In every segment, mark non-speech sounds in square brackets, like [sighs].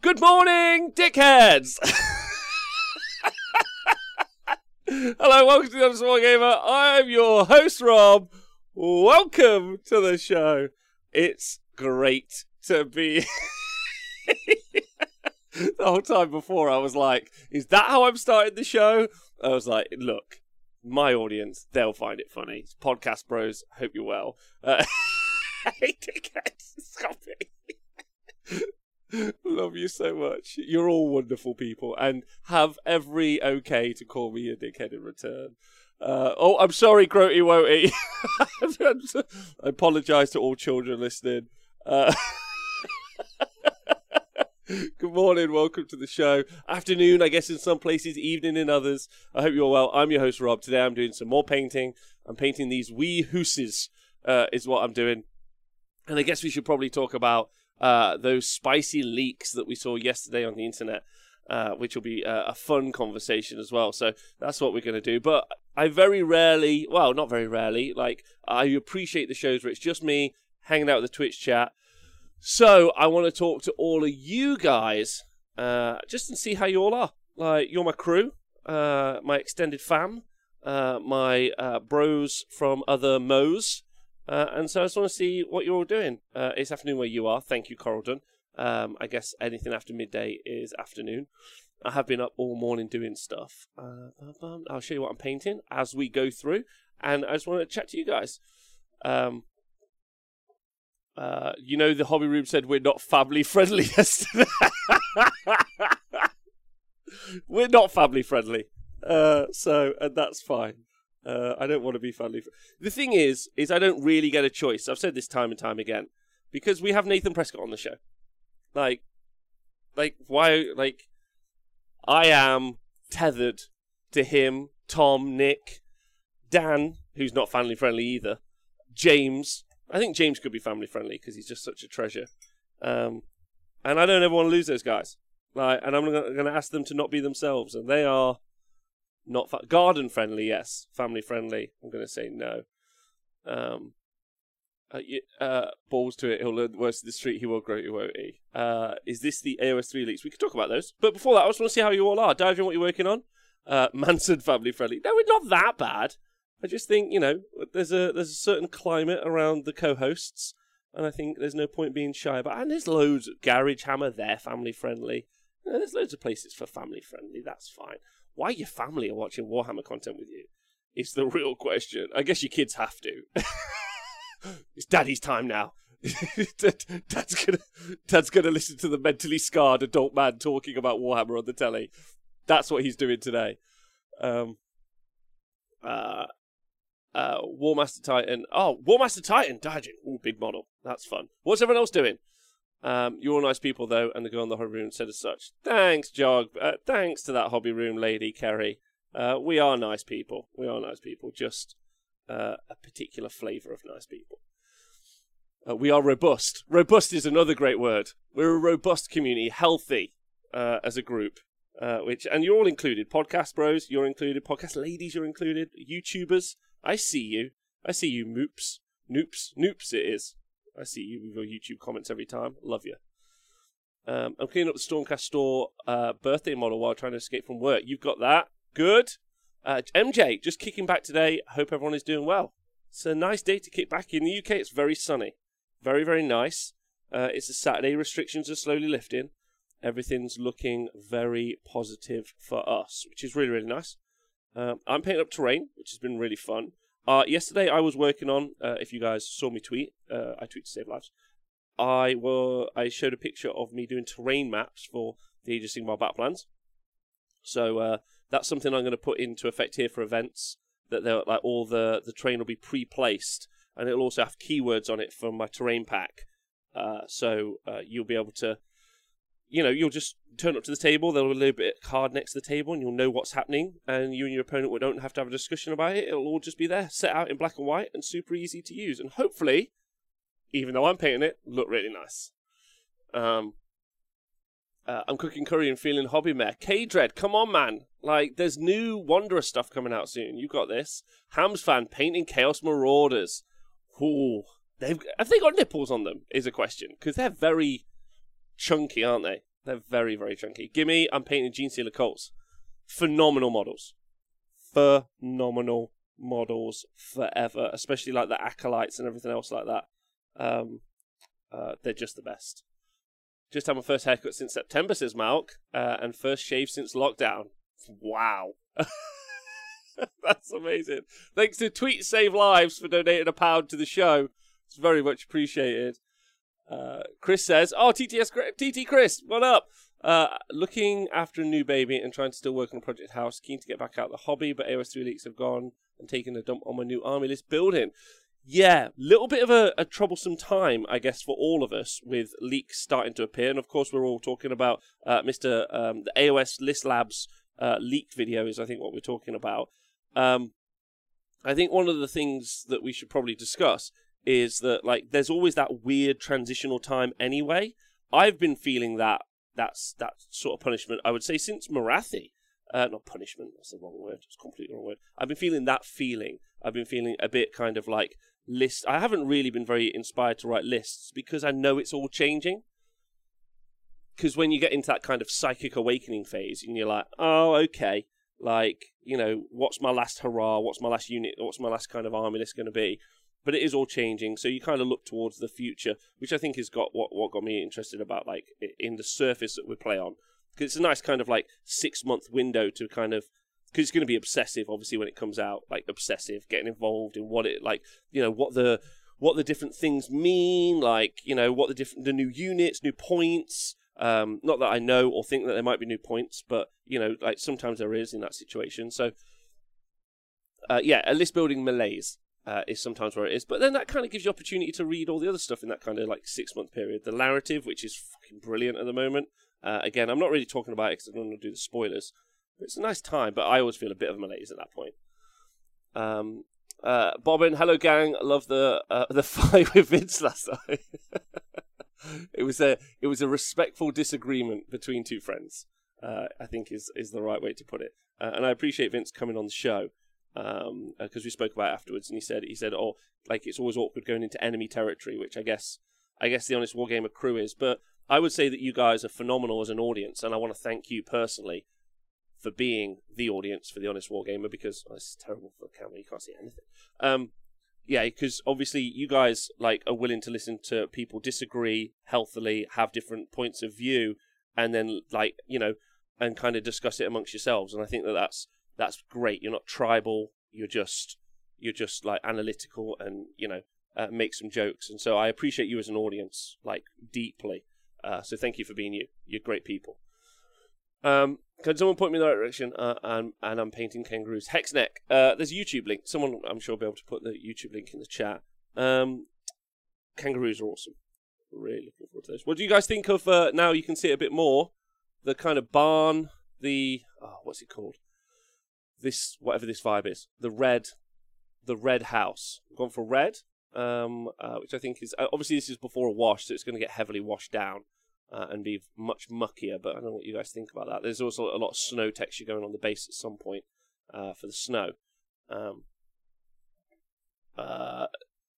Good morning, dickheads! Hello, welcome to the Underscore Gamer. I'm your host, Rob. Welcome to the show. It's great to be. the whole time before, I was like, is that how I'm starting the show? I was like, look, my audience, they'll find it funny. It's podcast bros. Hope you're well. Uh, dickheads, stop it. Love you so much. You're all wonderful people and have every okay to call me a dickhead in return. Uh, oh, I'm sorry, Groty Woty. [laughs] I apologise to all children listening. Uh, [laughs] Good morning, welcome to the show. Afternoon, I guess, in some places, evening in others. I hope you're well. I'm your host, Rob. Today I'm doing some more painting. I'm painting these wee hooses, uh, is what I'm doing. And I guess we should probably talk about uh, those spicy leaks that we saw yesterday on the internet, uh, which will be a fun conversation as well. So that's what we're going to do. But I very rarely, well, not very rarely, like, I appreciate the shows where it's just me hanging out with the Twitch chat so I want to talk to all of you guys, uh, just and see how you all are. Like you're my crew, uh, my extended fam, uh, my uh, bros from other mo's, uh, and so I just want to see what you're all doing. Uh, it's afternoon where you are. Thank you, Coraldon. Um, I guess anything after midday is afternoon. I have been up all morning doing stuff. I'll show you what I'm painting as we go through, and I just want to chat to you guys. Um, uh, you know, the hobby room said we're not family friendly [laughs] yesterday. [laughs] we're not family friendly, uh, so and that's fine. Uh, I don't want to be family. Fr- the thing is, is I don't really get a choice. I've said this time and time again because we have Nathan Prescott on the show. Like, like why? Like, I am tethered to him, Tom, Nick, Dan, who's not family friendly either, James, I think James could be family friendly because he's just such a treasure. Um, and I don't ever want to lose those guys. Like, and I'm going to ask them to not be themselves, and they are not fa- garden friendly. Yes, family friendly. I'm going to say no. Um, uh, uh, balls to it. He'll learn the worst of the street. He will grow. He won't? Uh, is this the AOS three leaks? We could talk about those, but before that, I just want to see how you all are. Dive in what you're working on. Uh, [laughs] Manson family friendly. No, we're not that bad. I just think you know there's a there's a certain climate around the co-hosts, and I think there's no point being shy about. And there's loads. of Garage Hammer, they're family friendly. You know, there's loads of places for family friendly. That's fine. Why your family are watching Warhammer content with you is the real question. I guess your kids have to. [laughs] it's daddy's time now. [laughs] Dad's gonna Dad's gonna listen to the mentally scarred adult man talking about Warhammer on the telly. That's what he's doing today. Um, uh, uh, Warmaster Titan. Oh, Warmaster Titan, dodging. Ooh, big model. That's fun. What's everyone else doing? Um, you're all nice people, though, and the girl in the hobby room said as such. Thanks, Jog. Uh, thanks to that hobby room lady, Kerry. Uh, we are nice people. We are nice people. Just uh, a particular flavour of nice people. Uh, we are robust. Robust is another great word. We're a robust community, healthy uh, as a group. Uh, which and you're all included. Podcast bros, you're included. Podcast ladies, you're included. YouTubers, I see you. I see you, moops. Noops. Noops it is. I see you with your YouTube comments every time. Love you. Um, I'm cleaning up the Stormcast store uh, birthday model while trying to escape from work. You've got that. Good. Uh, MJ, just kicking back today. Hope everyone is doing well. It's a nice day to kick back. In the UK, it's very sunny. Very, very nice. Uh, it's a Saturday. Restrictions are slowly lifting. Everything's looking very positive for us, which is really, really nice. Um, I'm painting up terrain, which has been really fun. Uh, yesterday I was working on. Uh, if you guys saw me tweet, uh, I tweet to save lives. I were I showed a picture of me doing terrain maps for the Age of Sigmar plans. So uh, that's something I'm going to put into effect here for events. That they're like all the the terrain will be pre-placed, and it'll also have keywords on it from my terrain pack. Uh, so uh, you'll be able to you know, you'll just turn up to the table, there'll be a little bit of card next to the table, and you'll know what's happening, and you and your opponent don't have to have a discussion about it. It'll all just be there, set out in black and white, and super easy to use. And hopefully, even though I'm painting it, look really nice. Um, uh, I'm cooking curry and feeling hobby mare. K Dread, come on, man! Like, there's new Wanderer stuff coming out soon. You got this. Hams fan painting Chaos Marauders. Ooh, they've have they got nipples on them? Is a question because they're very chunky, aren't they? They're very very chunky. Gimme, I'm painting Genestealer Cults. Phenomenal models, phenomenal models forever. Especially like the acolytes and everything else like that. Um, uh, they're just the best. Just had my first haircut since September, says Malk, uh, and first shave since lockdown. Wow. [laughs] That's amazing. Thanks to Tweet Save Lives for donating a pound to the show. It's very much appreciated. Uh, Chris says, "Oh, TTS, TT Chris, what up? Uh, looking after a new baby and trying to still work on a project house. Keen to get back out the hobby, but AOS three leaks have gone and taken a dump on my new army list building. Yeah, little bit of a, a, troublesome time, I guess, for all of us with leaks starting to appear. And of course, we're all talking about uh, Mr. Um, the AOS List Labs uh, video is, I think, what we're talking about. Um, I think one of the things that we should probably discuss is that like there's always that weird transitional time anyway. I've been feeling that that's that sort of punishment. I would say since Morathi, uh, not punishment. That's the wrong word. It's completely wrong word. I've been feeling that feeling. I've been feeling a bit kind of like list. I haven't really been very inspired to write lists because I know it's all changing. Because when you get into that kind of psychic awakening phase, and you're like, oh, okay, like you know, what's my last hurrah? What's my last unit? What's my last kind of army list going to be? But it is all changing, so you kind of look towards the future, which I think has got what what got me interested about like in the surface that we play on, because it's a nice kind of like six month window to kind of because it's going to be obsessive, obviously, when it comes out, like obsessive, getting involved in what it like, you know, what the what the different things mean, like you know, what the different the new units, new points, um, not that I know or think that there might be new points, but you know, like sometimes there is in that situation. So, uh, yeah, a list building malaise uh, is sometimes where it is, but then that kind of gives you opportunity to read all the other stuff in that kind of like six month period. The narrative, which is fucking brilliant at the moment. Uh, again, I'm not really talking about it because I don't want to do the spoilers. But it's a nice time, but I always feel a bit of a malaise at that point. Um, uh, Bobbin, hello gang. Love the uh, [laughs] the fight with Vince last night. [laughs] it was a it was a respectful disagreement between two friends. Uh, I think is is the right way to put it. Uh, and I appreciate Vince coming on the show um, uh, we spoke about it afterwards, and he said he said, "Oh, like it's always awkward going into enemy territory," which I guess I guess the honest wargamer crew is. But I would say that you guys are phenomenal as an audience, and I want to thank you personally for being the audience for the honest wargamer because oh, this is terrible for camera; you can't see anything. Um, yeah, because obviously you guys like are willing to listen to people disagree healthily, have different points of view, and then like you know, and kind of discuss it amongst yourselves. And I think that that's that's great. You're not tribal. You're just you're just like analytical, and you know, uh, make some jokes. And so I appreciate you as an audience like deeply. Uh, so thank you for being you. You're great people. Um, can someone point me in the right direction? Uh, and, and I'm painting kangaroos. Hexneck. Uh, there's a YouTube link. Someone, I'm sure, will be able to put the YouTube link in the chat. Um, kangaroos are awesome. Really looking forward to those. What do you guys think of uh, now? You can see it a bit more. The kind of barn. The oh, what's it called? This whatever this vibe is. The red, the red house. I've gone for red, um, uh, which I think is uh, obviously this is before a wash, so it's going to get heavily washed down uh, and be much muckier. But I don't know what you guys think about that. There's also a lot of snow texture going on the base at some point uh, for the snow. Um, uh,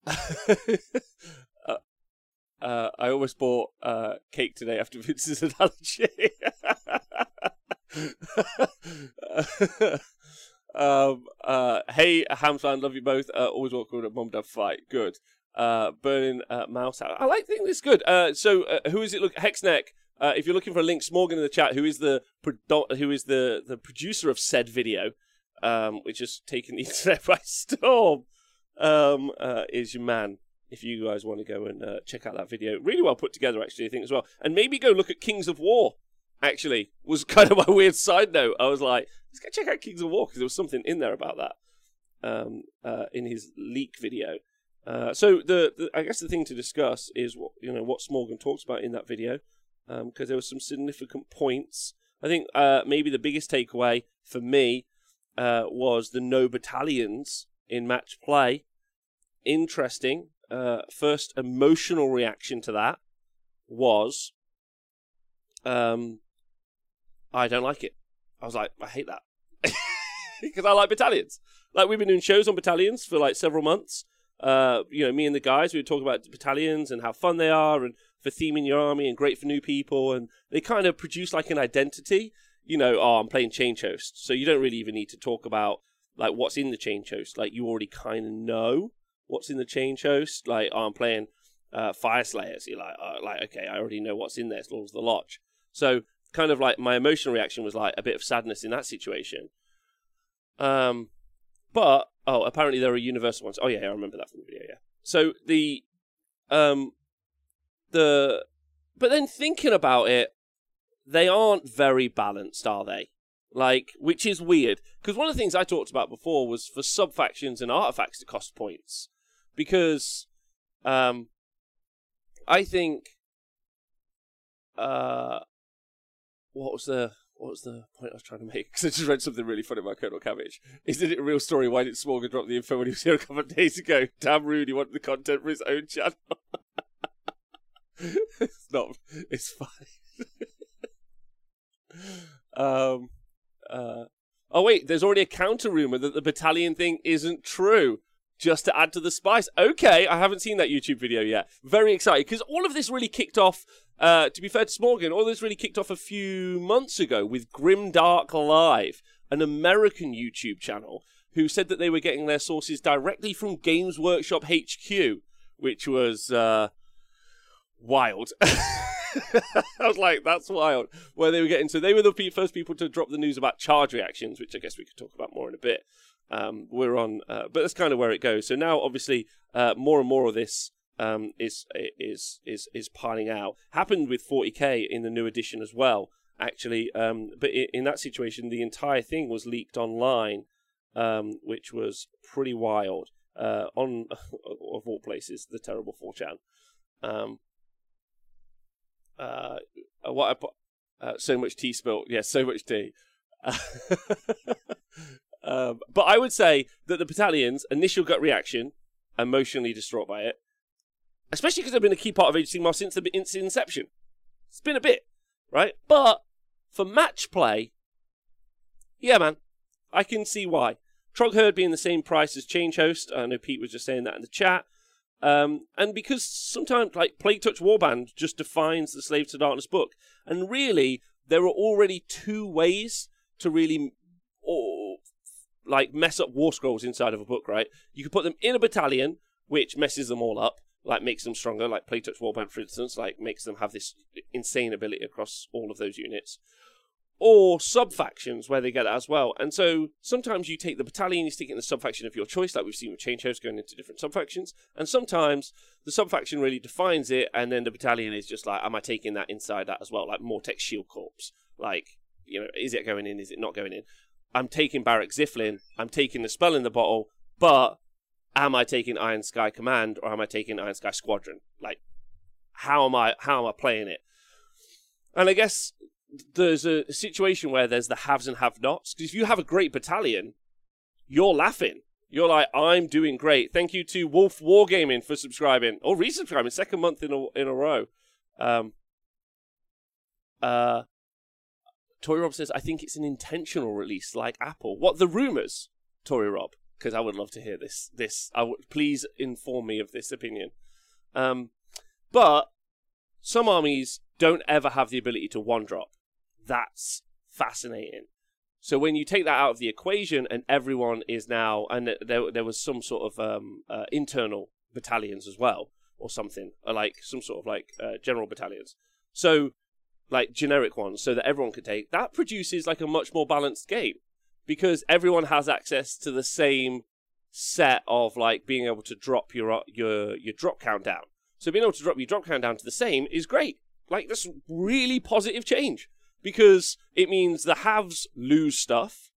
[laughs] uh, I almost bought cake today after [laughs] Vince's analogy. [laughs] um, hey, Hamsland, love you both. always welcome at Mom Dad Fight. Good uh, burning uh, mouse. I, I like thinking this good. Uh, so uh, who is it? Look, Hexneck. Uh, if you're looking for a link, Morgan in the chat, who is the who is the the producer of said video, um, which has taken the [laughs] internet by storm, um, uh, is your man. If you guys want to go and uh, check out that video, really well put together, actually, I think as well, and maybe go look at Kings of War. Actually, was [laughs] kind of my weird side note. I was like, let's go check out Kings of War because there was something in there about that um, uh, in his leak video. Uh, so the, the, I guess the thing to discuss is what you know what Smorgan talks about in that video, because um, there were some significant points. I think uh, maybe the biggest takeaway for me uh, was the no battalions in match play. Interesting. Uh, first emotional reaction to that was, um, I don't like it. I was like, I hate that [laughs] because I like battalions. Like we've been doing shows on battalions for like several months Uh, you know, me and the guys, we were talking about battalions and how fun they are and for theming your army and great for new people. And they kind of produce like an identity. You know, oh, I'm playing Change Host. So you don't really even need to talk about like what's in the Change Host. Like you already kind of know what's in the Change Host. Like, oh, I'm playing uh, Fyreslayers. You're like, oh, like, okay, I already know what's in there as long as the Lodge. So kind of like my emotional reaction was like a bit of sadness in that situation. Um, but oh, apparently there are universal ones. Oh yeah, I remember that from the video. Yeah. So the um the but then thinking about it, they aren't very balanced, are they? Like, which is weird because one of the things I talked about before was for sub factions and artifacts to cost points because um I think uh what was the what was the point I was trying to make? [laughs] Because I just read something really funny about Colonel Cabbage. Isn't it a real story? Why did Smorgan drop the info when he was here a couple of days ago? Damn rude, he wanted the content for his own channel. [laughs] it's not, it's fine. [laughs] um, uh, oh, wait, there's already a counter rumor that the battalion thing isn't true just to add to the spice. Okay, I haven't seen that YouTube video yet. Very excited because all of this really kicked off. Uh, to be fair to Smorgan, all this really kicked off a few months ago with Grimdark Live, an American YouTube channel, who said that they were getting their sources directly from Games Workshop HQ, which was uh, wild. [laughs] I was like, that's wild. Where they were getting, so they were the first people to drop the news about charge reactions, which I guess we could talk about more in a bit um, we're on, uh, but that's kind of where it goes. So now, obviously, uh, more and more of this um, is is is is piling out. Happened with 40k in the new edition as well, actually. Um, but in, that situation, the entire thing was leaked online, um, which was pretty wild. Uh, on [laughs] of all places, the terrible 4chan. Um, uh, what I uh, so much tea spilt. Yes, yeah, so much tea. [laughs] Um, but I would say that the battalion's initial gut reaction, emotionally distraught by it, especially because they've been a key part of of Sigmar since the its inception. It's been a bit, right? But for match play, yeah, man, I can see why. Trog Trogherd being the same price as Change Host, I know Pete was just saying that in the chat. Um, and because sometimes, like, Plague Touch Warband just defines the Slave to Darkness book. And really, there are already two ways to really or, like mess up war scrolls inside of a book, right? You can put them in a battalion, which messes them all up, like makes them stronger, like Plague Touch Warband, for instance, like makes them have this insane ability across all of those units. Or sub factions where they get it as well. And so sometimes you take the battalion, you stick it in the sub faction of your choice, like we've seen with Change Host going into different sub factions. And sometimes the sub faction really defines it, and then the battalion is just like, am I taking that inside that as well? Like Mortek Shield Corps. Like, you know, is it going in? Is it not going in? I'm taking Barak Zilfin, I'm taking the spell in the bottle, but am I taking Iron Sky Command or am I taking Iron Sky Squadron? Like, how am I how am I playing it? And I guess there's a situation where there's the haves and have-nots. Because if you have a great battalion, you're laughing. You're like, I'm doing great. Thank you to Wolf Wargaming for subscribing or resubscribing, second month in a in a row. Um, uh, Tory Rob says, I think it's an intentional release like Apple. What, the rumours, Tory Rob? Because I would love to hear this. This, I would, please inform me of this opinion. Um, but some armies don't ever have the ability to one drop. That's fascinating. So when you take that out of the equation, and everyone is now, and there there was some sort of um, uh, internal battalions as well, or something, or like some sort of like uh, general battalions. So like generic ones so that everyone could take, that produces like a much more balanced game because everyone has access to the same set of like being able to drop your your your drop count down. So being able to drop your drop count down to the same is great. Like that's really positive change because it means the haves lose stuff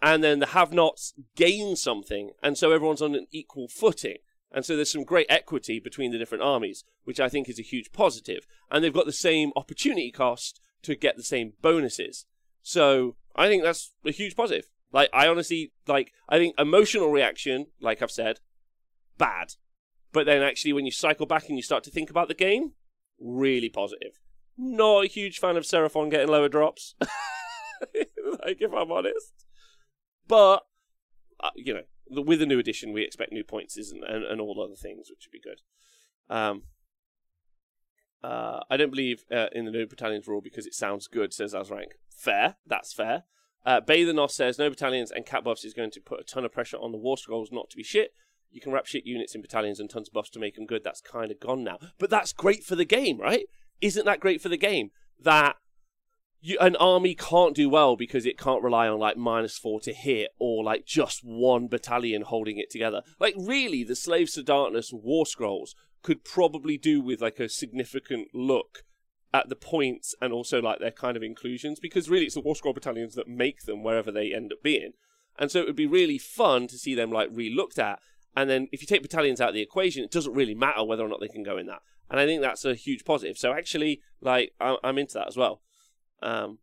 and then the have-nots gain something and so everyone's on an equal footing. And so there's some great equity between the different armies, which I think is a huge positive. And they've got the same opportunity cost to get the same bonuses. So I think that's a huge positive. Like I honestly like I think emotional reaction, like I've said, bad. But then actually when you cycle back and you start to think about the game, really positive. Not a huge fan of Seraphon getting lower drops. [laughs] like if I'm honest. But uh, you know, with a new edition, we expect new points and, and, all other things, which would be good. Um, uh, I don't believe uh, in the no battalions rule because it sounds good, says Azrank. Fair, that's fair. Uh, Bathanos says no battalions and cat buffs is going to put a ton of pressure on the war scrolls not to be shit. You can wrap shit units in battalions and tons of buffs to make them good. That's kind of gone now. But that's great for the game, right? Isn't that great for the game? That you, an army can't do well because it can't rely on like minus four to hit or like just one battalion holding it together. Like really, the Slaves to Darkness War Scrolls could probably do with like a significant look at the points and also like their kind of inclusions because really it's the War Scroll battalions that make them wherever they end up being. And so it would be really fun to see them like re-looked at. And then if you take battalions out of the equation, it doesn't really matter whether or not they can go in that. And I think that's a huge positive. So actually, like I'm into that as well. Um,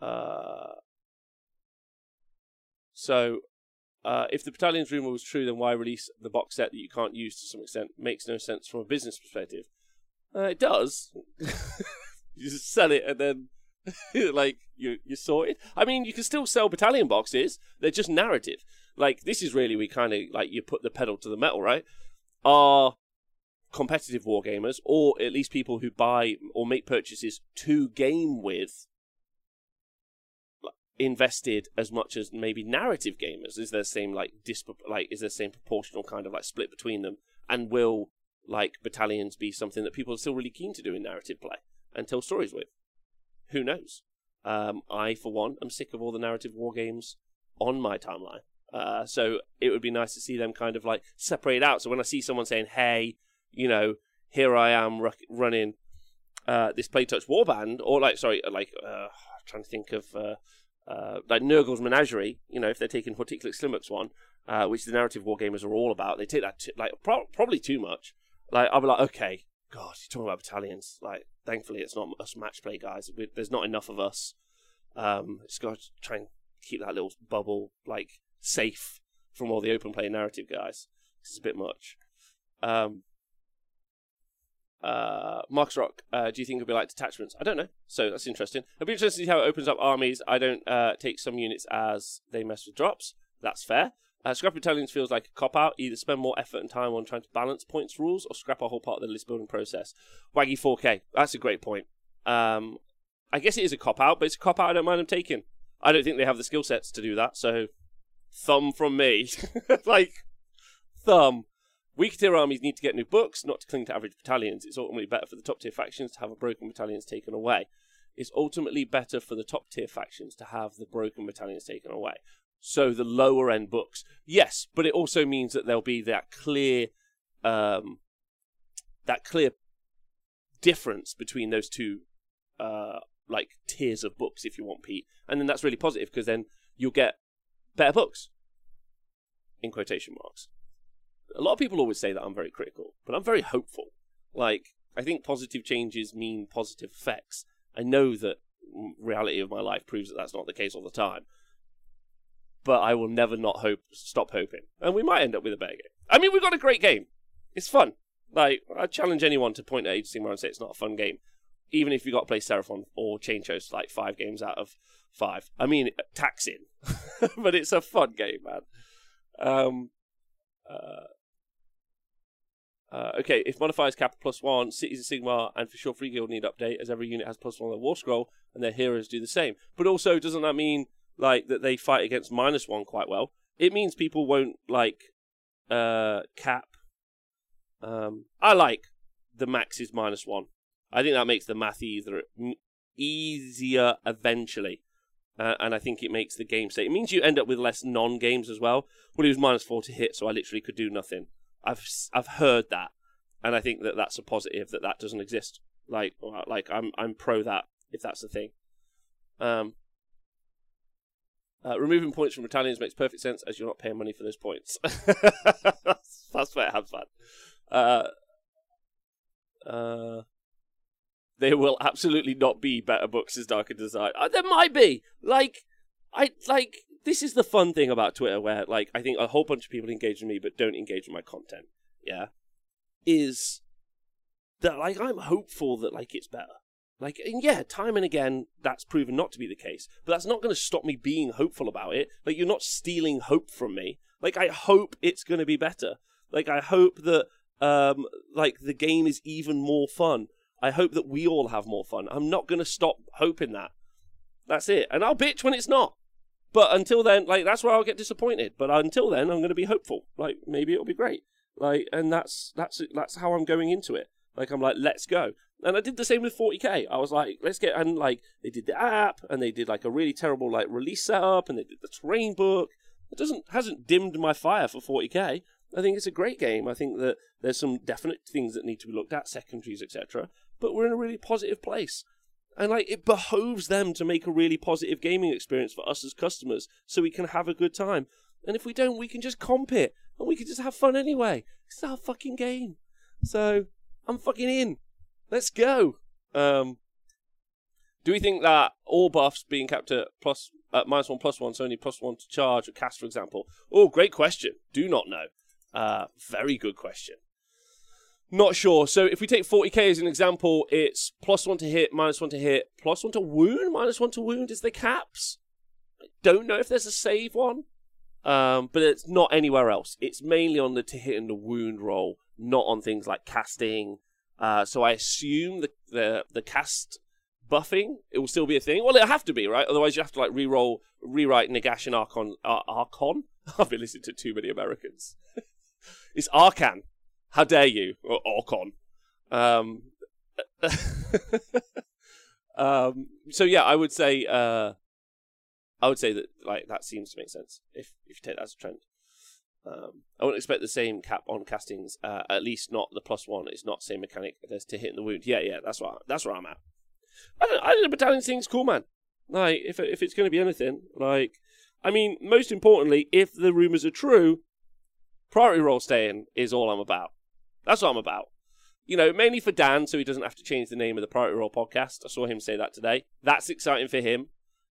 uh, so, uh, if the battalions rumor was true, then why release the box set that you can't use to some extent? Makes no sense from a business perspective. Uh, it does. [laughs] you just sell it and then, [laughs] like, you you sort it. I mean, you can still sell battalion boxes. They're just narrative. Like this is really we kind of like you put the pedal to the metal, right? Are competitive wargamers, or at least people who buy or make purchases to game with, invested as much as maybe narrative gamers? Is there same like disp- like is there same proportional kind of like split between them? And will like battalions be something that people are still really keen to do in narrative play and tell stories with? Who knows? Um, I, for one, am sick of all the narrative war games on my timeline. Uh, so it would be nice to see them kind of like separate out. So when I see someone saying, "Hey, you know, here I am running uh, this Playtouch Warband, or like, sorry, uh, like, uh, trying to think of uh, like Nurgle's Menagerie. You know, if they're taking Horticulous Slimux one, uh, which the narrative war gamers are all about, they take that t- like pro- probably too much. Like, I'll be like, okay, God, you're talking about battalions. Like, thankfully, it's not us match play guys. We, there's not enough of us. Um, it's got to try and keep that little bubble like safe from all the open play narrative guys. It's a bit much. Um, uh, Rock, uh, do you think it'll be like detachments? I don't know. So that's interesting. It'll be interesting to see how it opens up armies. I don't uh, take some units as they mess with drops. That's fair. Uh, scrap battalions feels like a cop out. Either spend more effort and time on trying to balance points rules, or scrap a whole part of the list building process. Waggy 4K. That's a great point. Um, I guess it is a cop out, but it's a cop out I don't mind them taking. I don't think they have the skill sets to do that. So, thumb from me. [laughs] like, thumb. Weaker tier armies need to get new books, not to cling to average battalions. It's ultimately better for the top tier factions to have a broken battalions taken away. It's ultimately better for the top tier factions to have the broken battalions taken away. So the lower end books, yes, but it also means that there'll be that clear, um, that clear difference between those two, uh, like tiers of books, if you want, Pete. And then that's really positive because then you'll get better books, in quotation marks a lot of people always say that I'm very critical, but I'm very hopeful. Like, I think positive changes mean positive effects. I know that reality of my life proves that that's not the case all the time. But I will never not hope, stop hoping. And we might end up with a better game. I mean, we've got a great game. It's fun. Like, I challenge anyone to point at Sigmar and say it's not a fun game. Even if you got to play Seraphon or Chain Host like five games out of five. I mean, taxing. [laughs] but it's a fun game, man. Um, uh, uh, okay, if modifiers cap plus one, Cities of Sigmar and for sure Free Guild need update as every unit has plus one on their War Scroll and their heroes do the same. But also, doesn't that mean like that they fight against minus one quite well? It means people won't like uh, cap. Um, I like the max is minus one. I think that makes the math easier easier eventually. Uh, and I think it makes the game safe. It means you end up with less non games as well. Well, it was minus four to hit, so I literally could do nothing. I've I've heard that, and I think that that's a positive that that doesn't exist. Like like I'm I'm pro that if that's the thing. Um, uh, removing points from battalions makes perfect sense as you're not paying money for those points. that's, [laughs] that's fair. Have fun. Uh, uh, there will absolutely not be better books as Darker Design. Uh, there might be. Like, I like this is the fun thing about Twitter, where like I think a whole bunch of people engage with me but don't engage with my content. Yeah, is that like I'm hopeful that like it's better. Like, and yeah, time and again, that's proven not to be the case. But that's not going to stop me being hopeful about it. Like, you're not stealing hope from me. Like, I hope it's going to be better. Like, I hope that, um, like, the game is even more fun. I hope that we all have more fun. I'm not going to stop hoping that. That's it. And I'll bitch when it's not. But until then, like, that's where I'll get disappointed. But until then, I'm going to be hopeful. Like, maybe it'll be great. Like, and that's, that's, that's how I'm going into it. Like, I'm like, let's go. And I did the same with 40k. I was like, let's get and like they did the app and they did like a really terrible like release setup and they did the terrain book. It doesn't hasn't dimmed my fire for 40k. I think it's a great game. I think that there's some definite things that need to be looked at, secondaries, etc. But we're in a really positive place. And like it behoves them to make a really positive gaming experience for us as customers so we can have a good time. And if we don't, we can just comp it and we can just have fun anyway. It's our fucking game. So I'm fucking in. Let's go. Um, do we think that all buffs being capped at plus at minus one plus one, so only plus one to charge or cast, for example? Oh, great question. Do not know. Uh, very good question. Not sure. So if we take 40k as an example, it's plus one to hit, minus one to hit, plus one to wound, minus one to wound is the caps. I don't know if there's a save one, um, but it's not anywhere else. It's mainly on the to hit and the wound roll, not on things like casting, uh, so I assume the, the the cast buffing it will still be a thing. Well, it'll have to be right. Otherwise, you have to like re-roll, rewrite Nagash and Archon. Ar- Archon. [laughs] I've been listening to too many Americans. [laughs] it's Arcan. How dare you? Or Archon. Um, [laughs] um, so yeah, I would say uh, I would say that like that seems to make sense if if you take that as a trend. Um, I wouldn't expect the same cap on castings. Uh, at least not the plus one. It's not the same mechanic as to hitting the wound. Yeah, yeah, that's what that's where I'm at. I don't, I think the battalion thing's cool, man. Like, if if it's going to be anything, like, I mean, most importantly, if the rumors are true, priority roll staying is all I'm about. That's what I'm about. You know, mainly for Dan, so he doesn't have to change the name of the priority roll podcast. I saw him say that today. That's exciting for him.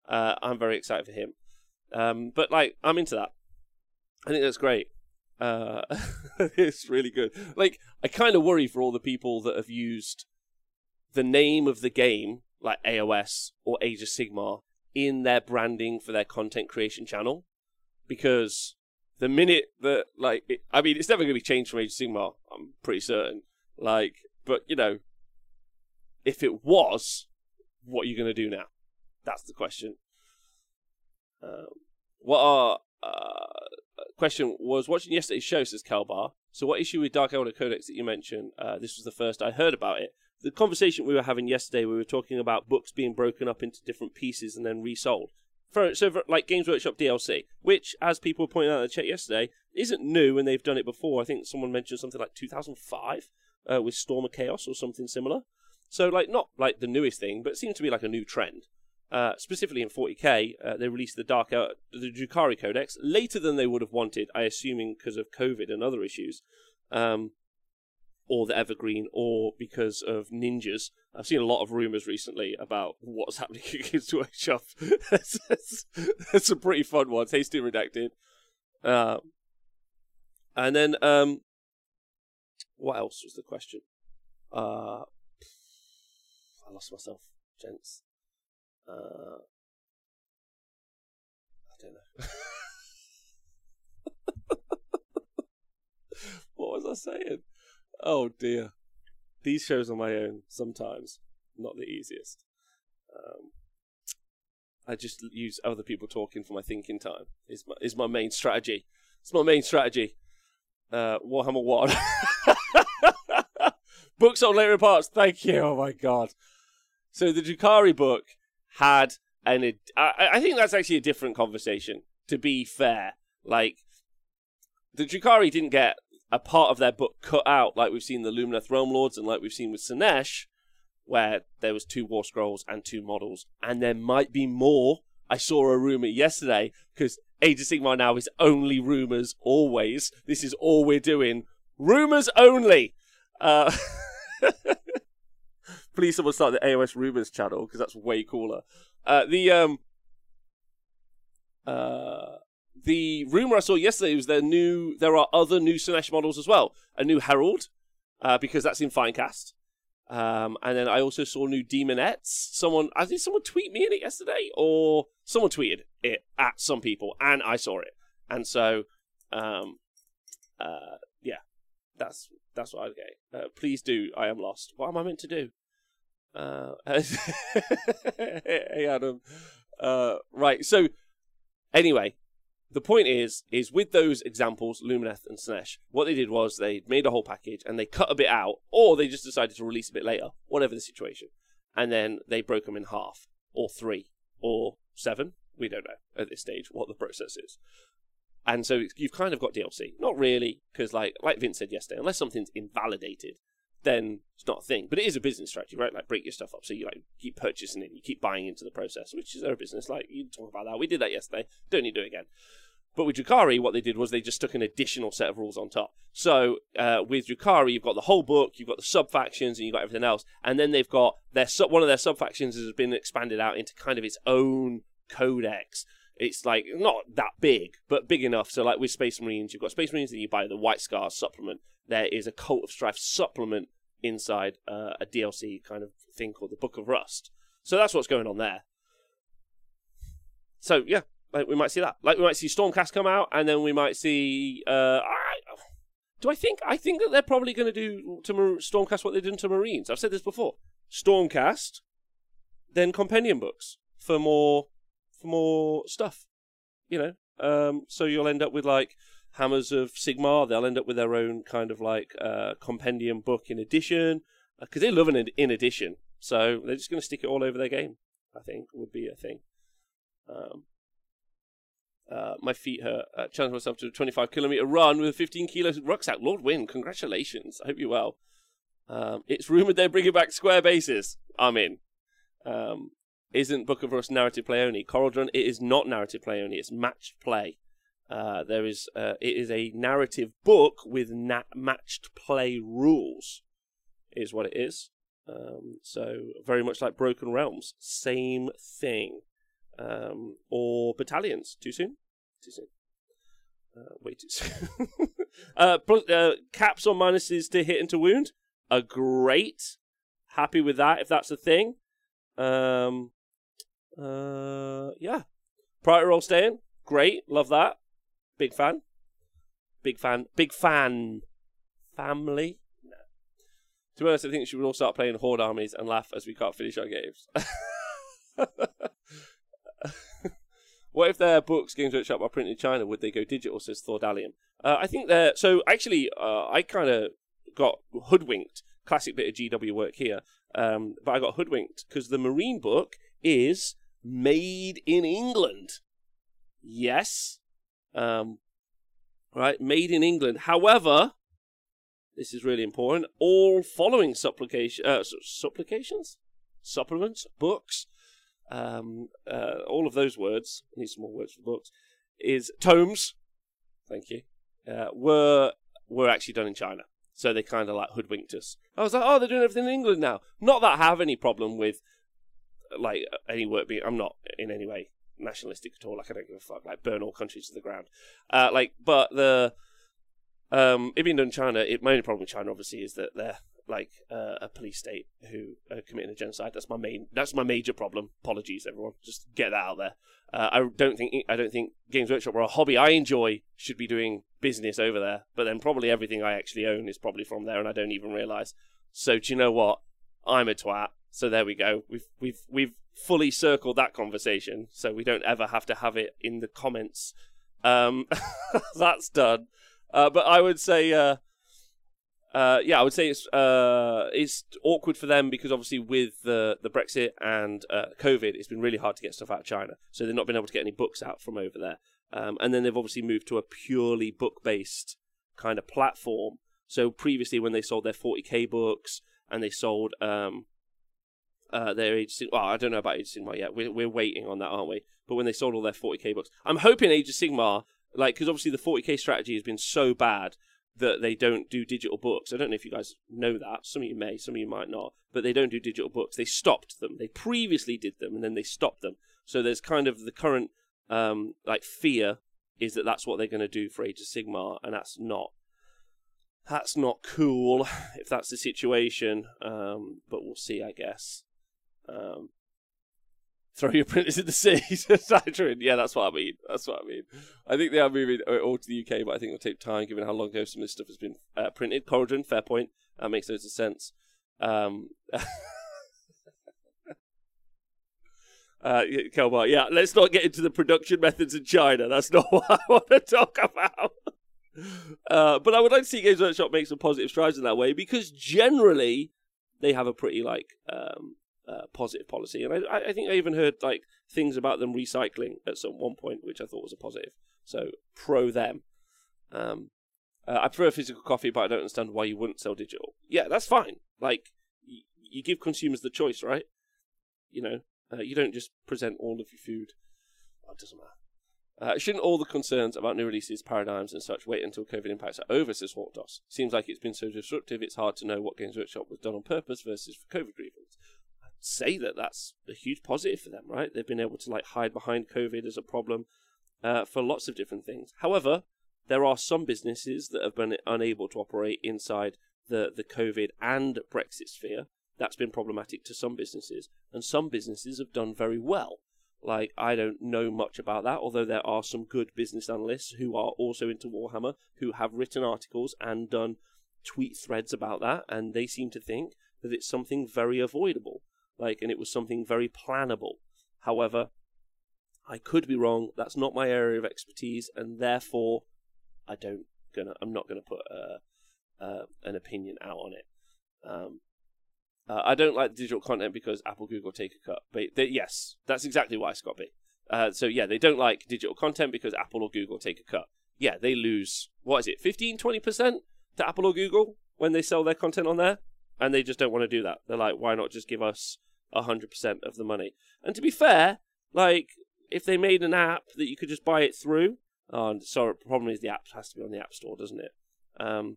Uh, I'm very excited for him. Um, but like, I'm into that. I think that's great. Uh, [laughs] it's really good. Like, I kind of worry for all the people that have used the name of the game, like AOS or Age of Sigmar, in their branding for their content creation channel, because the minute that, like, it, I mean, it's never going to be changed from Age of Sigmar. I'm pretty certain. Like, but you know, if it was, what are you going to do now? That's the question. Um, what are uh, question was watching yesterday's show, says Kalbar. So, what issue with Dark Eldar Codex that you mentioned? Uh, this was the first I heard about it. The conversation we were having yesterday, we were talking about books being broken up into different pieces and then resold. For, so, for, like Games Workshop DLC, which, as people pointed out in the chat yesterday, isn't new and they've done it before. I think someone mentioned something like 2005 uh, with Storm of Chaos or something similar. So, like, not like the newest thing, but it seems to be like a new trend. Uh, specifically in 40k, uh, they released the Dark uh, the Drukhari Codex later than they would have wanted, I assuming because of COVID and other issues, um, or the Evergreen, or because of ninjas. I've seen a lot of rumors recently about what's [laughs] happening against Workshop. There's some pretty fun ones. Hasty redacted, uh, and then um, what else was the question? Uh, I lost myself, gents. Uh, I don't know. [laughs] what was I saying? Oh dear. These shows on my own sometimes not the easiest. Um, I just use other people talking for my thinking time. Is my is my main strategy. It's my main strategy. Uh, Warhammer One. [laughs] Books on later parts. Thank you. Oh my god. So the Drukhari book had an. I, I think that's actually a different conversation. To be fair, like the Drukhari didn't get a part of their book cut out, like we've seen the Lumineth Realm Lords and like we've seen with Slaanesh, where there was two War Scrolls and two models, and there might be more. I saw a rumor yesterday because Age of Sigmar now is only rumors. Always, this is all we're doing. Rumors only. Uh, [laughs] please someone start the AOS rumors channel because that's way cooler. Uh, the um, uh, the rumor I saw yesterday was there new. There are other new Slaanesh models as well. A new Herald, uh, because that's in Finecast. Um, and then I also saw new Daemonettes. Someone, I think someone tweeted me in it yesterday, or someone tweeted it at some people, and I saw it. And so, um, uh, yeah, that's that's what I get. Uh, please do. I am lost. What am I meant to do? Uh, [laughs] hey Adam. Uh, right. So anyway, the point is, is with those examples, Lumineth and Snesh, what they did was they made a whole package and they cut a bit out, or they just decided to release a bit later, whatever the situation, and then they broke them in half, or three, or seven. We don't know at this stage what the process is. And so you've kind of got DLC. Not really, because like like Vince said yesterday, unless something's invalidated, then it's not a thing. But it is a business strategy, right? Like break your stuff up so you like keep purchasing it, you keep buying into the process, which is their business. Like you talk about that. We did that yesterday. Don't need to do it again. But with Drukhari, what they did was they just took an additional set of rules on top. So uh, with Drukhari, you've got the whole book, you've got the sub factions, and you've got everything else. And then they've got their sub- one of their sub factions has been expanded out into kind of its own codex. It's like not that big, but big enough. So like with Space Marines, you've got Space Marines, and you buy the White Scars supplement. There is a Cult of Strife supplement inside uh, a DLC kind of thing called the Book of Rust. So that's what's going on there. So yeah, like we might see that. Like we might see Stormcast come out, and then we might see. Uh, I, do I think? I think that they're probably going to do to Mar- Stormcast what they did to Marines. I've said this before. Stormcast, then compendium books for more for more stuff. You know, um, so you'll end up with like Hammers of Sigmar. They'll end up with their own kind of like uh, compendium book in addition because they love an in addition. So they're just going to stick it all over their game. I think would be a thing. Um, uh, my feet hurt. Uh, challenge myself to a 25 kilometer run with a 15 kilos rucksack. Lord Win, congratulations. I hope you're well. Um, it's rumored they're bringing back square bases. I'm in. Um, isn't Book of Rust narrative play only? Coral it is not narrative play only. It's matched play. Uh, there is uh, it is a narrative book with na- matched play rules, is what it is. Um, so very much like Broken Realms, same thing. Um, or Battalions, too soon? Too soon. Uh, way too soon. [laughs] uh, plus, uh, caps or minuses to hit and to wound are great. Happy with that if that's a thing. Um, uh, yeah. Priority roll staying, great. Love that. Big fan. Big fan. Big fan. Family. To be honest, I think she would all start playing Horde armies and laugh as we can't finish our games. [laughs] [laughs] what if their books, Games Workshop, are printed in China? Would they go digital? Says Thordalium. Uh, I think they're so. Actually, uh, I kind of got hoodwinked. Classic bit of GW work here, um, but I got hoodwinked because the Marine book is made in England. Yes, um, right, made in England. However, this is really important. All following supplication, uh, supplications, supplements, books, um, uh, all of those words. I need some more words for books. Is tomes. Thank you. Uh, were were actually done in China, so they kind of like hoodwinked us. I was like, oh, they're doing everything in England now. Not that I have any problem with like any work being. I'm not in any way nationalistic at all. Like I don't give a fuck. Like burn all countries to the ground. Uh, like, but the um, it being done in China, it, my only problem with China obviously is that they're like uh, a police state who are committing a genocide. That's my main. That's my major problem. Apologies, everyone. Just get that out there. Uh, I don't think I don't think Games Workshop or a hobby I enjoy should be doing business over there. But then probably everything I actually own is probably from there, and I don't even realize. So do you know what? I'm a twat. So there we go. We've we've we've fully circled that conversation, so we don't ever have to have it in the comments. Um, [laughs] that's done. Uh, but I would say, uh, yeah, I would say it's uh, it's awkward for them because obviously with the the Brexit and uh, COVID, it's been really hard to get stuff out of China. So they've not been able to get any books out from over there. Um, and then they've obviously moved to a purely book based kind of platform. So previously, when they sold their 40k books and they sold um, uh, their Age of Sigmar. Well, I don't know about Age of Sigma yet. We're, we're waiting on that, aren't we? But when they sold all their 40k books, I'm hoping Age of Sigma, like, because obviously the 40k strategy has been so bad that they don't do digital books. I don't know if you guys know that. Some of you may, some of you might not. But they don't do digital books. They stopped them. They previously did them, and then they stopped them. So there's kind of the current, um, like, fear is that that's what they're going to do for Age of Sigmar, and that's not that's not cool [laughs] if that's the situation. Um, but we'll see, I guess. Um, throw your printers in the sea. [laughs] Yeah, that's what I mean. That's what I mean. I think they are moving all to the UK, but I think it'll take time given how long ago some of this stuff has been uh, printed. Corridon, fair point. That makes loads of sense. Um, [laughs] uh, Kelbar, yeah, let's not get into the production methods in China. That's not [laughs] what I want to talk about. Uh, but I would like to see Games Workshop make some positive strides in that way because generally they have a pretty like um, uh, positive policy, and I, I, think I even heard like things about them recycling at some one point, which I thought was a positive. So pro them. Um, uh, I prefer physical copy, but I don't understand why you wouldn't sell digital. Yeah, that's fine. Like y- you give consumers the choice, right? You know, uh, you don't just present all of your food. Oh, it doesn't matter. Uh, shouldn't all the concerns about new releases, paradigms, and such wait until COVID impacts are over, says Walkdos? Seems like it's been so disruptive, it's hard to know what Games Workshop was done on purpose versus for COVID reasons. Say that that's a huge positive for them, right? They've been able to like hide behind COVID as a problem uh, for lots of different things. However, there are some businesses that have been unable to operate inside the, the COVID and Brexit sphere. That's been problematic to some businesses, and some businesses have done very well. Like, I don't know much about that, although there are some good business analysts who are also into Warhammer who have written articles and done tweet threads about that, and they seem to think that it's something very avoidable. Like, and it was something very plannable. However, I could be wrong. That's not my area of expertise, and therefore, I don't gonna. I'm not gonna put uh, uh, an opinion out on it. Um, uh, I don't like digital content because Apple, Google take a cut. But they, yes, that's exactly why, Scott B. Uh, so yeah, they don't like digital content because Apple or Google take a cut. Yeah, they lose what is it, 15, 20 percent to Apple or Google when they sell their content on there, and they just don't want to do that. They're like, why not just give us hundred percent of the money? And to be fair, like if they made an app that you could just buy it through, oh, sorry, the problem is the app has to be on the App Store, doesn't it? Um,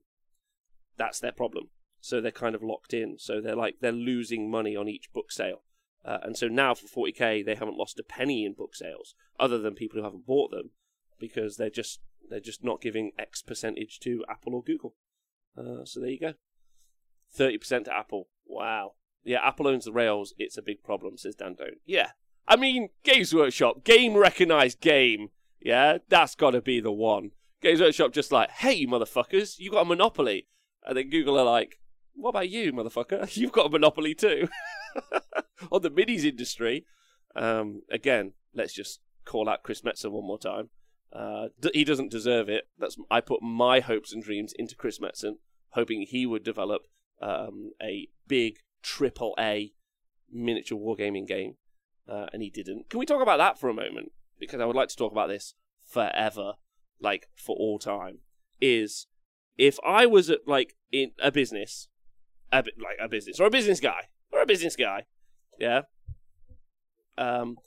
that's their problem. So they're kind of locked in. So they're like they're losing money on each book sale. Uh, and so now for 40k, they haven't lost a penny in book sales, other than people who haven't bought them, because they're just they're just not giving X percentage to Apple or Google. Uh, so there you go, thirty percent to Apple. Wow. Yeah, Apple owns the rails. It's a big problem, says Dan. Yeah, I mean Games Workshop, game recognized game. Yeah, that's got to be the one. Games Workshop just like, hey, motherfuckers, you got a monopoly, and then Google are like, what about you, motherfucker? [laughs] You've got a monopoly too [laughs] on the minis industry. Um, again, let's just call out Chris Metzen one more time. Uh, d- he doesn't deserve it. That's I put my hopes and dreams into Chris Metzen, hoping he would develop um, a big triple A miniature wargaming game, uh, and he didn't. Can we talk about that for a moment? Because I would like to talk about this forever, like for all time. Is if I was at like in a business a like a business or a business guy or a business guy, yeah. Um,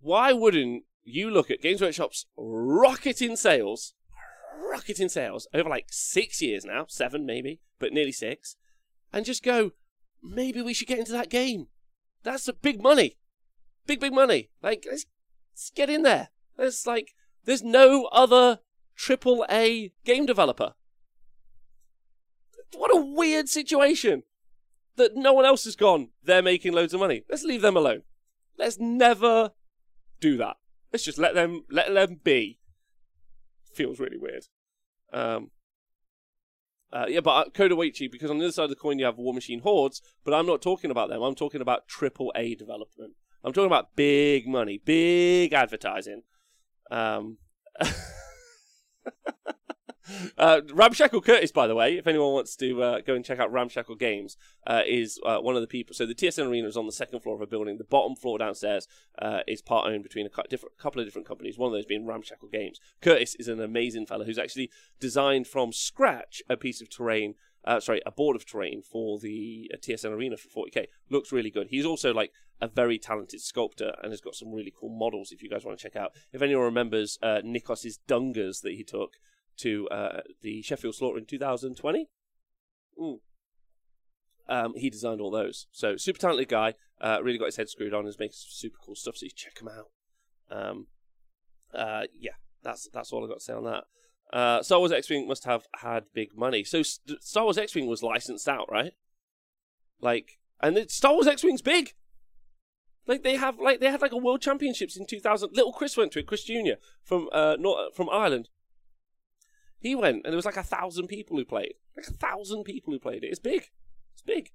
why wouldn't you look at Games Workshop's rocketing sales, rocketing sales over like six years now, seven maybe, but nearly six, and just go, maybe we should get into that game. That's a big money, big big money. Like let's, let's get in there. There's like there's no other triple A game developer what a weird situation that no one else has gone. They're making loads of money. Let's leave them alone. Let's never do that. Let's just let them let them be. Feels really weird. Um, uh, yeah, but uh, Kodoichi, because on the other side of the coin you have War Machine Hordes, but I'm not talking about them. I'm talking about triple A development. I'm talking about big money, big advertising. Um, [laughs] Uh, Ramshackle Curtis, by the way, if anyone wants to uh, go and check out Ramshackle Games, uh, is uh, one of the people. So the TSN Arena is on the second floor of a building. The bottom floor downstairs uh, is part owned between a couple of different companies. One of those being Ramshackle Games. Curtis is an amazing fellow who's actually designed from scratch a piece of terrain. Uh, sorry, a board of terrain for the TSN Arena for 40k. Looks really good. He's also like a very talented sculptor and has got some really cool models. If you guys want to check out, if anyone remembers Nikos's Dungas that he took to uh, the Sheffield Slaughter in 2020. Mm. Um, he designed all those. So super talented guy. Uh, really got his head screwed on. Is making super cool stuff. So you check him out. Um, uh, yeah, that's that's all I've got to say on that. Uh, Star Wars X-wing must have had big money. So St- Star Wars X-wing was licensed out, right? Like, and it, Star Wars X-wing's big. Like they have, like they had like a World Championships in 2000. Little Chris went to it. Chris Junior from uh, not from Ireland. He went, and there was like a thousand people who played. Like a thousand people who played it. It's big. It's big.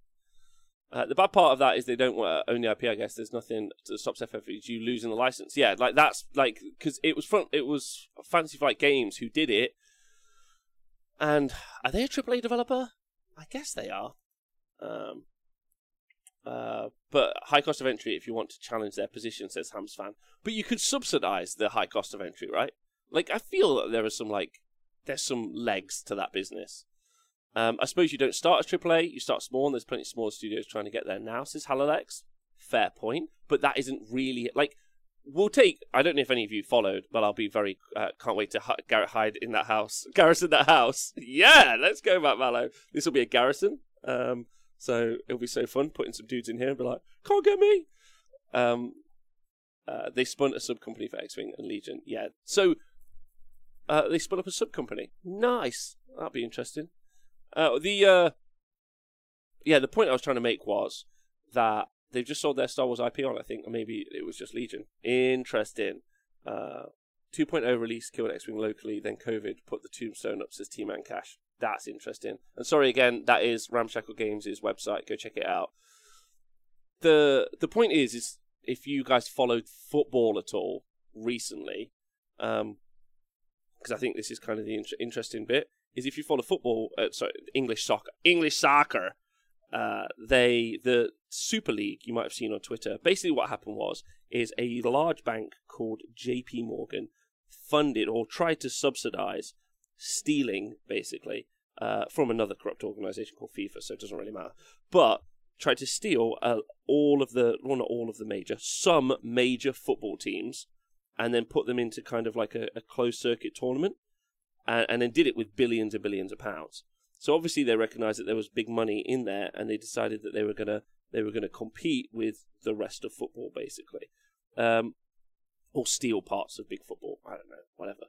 Uh, the bad part of that is they don't uh, own the IP. I guess there's nothing to that stops FFG losing the license. Yeah, like that's like because it was from it was Fantasy Flight Games who did it, and are they a AAA developer? I guess they are. Um, uh, but high cost of entry if you want to challenge their position, says Hams fan. But you could subsidize the high cost of entry, right? Like I feel that there are some like there's some legs to that business. Um, I suppose you don't start as AAA, you start small, and there's plenty of small studios trying to get there now, says Halolex. Fair point, but that isn't really like. We'll take. I don't know if any of you followed, but I'll be very. Uh, can't wait to hi- Garrett hide in that house. [laughs] Garrison that house. Yeah, let's go back, Mallow. This will be a garrison. Um, so it'll be so fun putting some dudes in here and be like, can't get me. Um, uh, they spun a sub company for X Wing and Legion. Yeah. So uh, they spun up a sub company. Nice. That'd be interesting. Uh, the uh, yeah, the point I was trying to make was that they've just sold their Star Wars IP on. I think, or maybe it was just Legion. Interesting. Uh, 2.0 release killed X-wing locally. Then COVID put the tombstone up. Says T-Man Cash. That's interesting. And sorry again, that is Ramshackle Games' website. Go check it out. the The point is, is if you guys followed football at all recently, because I think this is kind of the in- interesting bit is if you follow football, uh, sorry, English soccer, English soccer, uh, they the Super League you might have seen on Twitter. Basically, what happened was is a large bank called J.P. Morgan funded or tried to subsidize stealing, basically, uh, from another corrupt organization called FIFA. So it doesn't really matter, but tried to steal uh, all of the, well, not all of the major, some major football teams, and then put them into kind of like a, a closed circuit tournament and, and then did it with billions and billions of pounds. So obviously they recognised that there was big money in there, and they decided that they were gonna they were gonna compete with the rest of football, basically, um, or steal parts of big football. I don't know, whatever.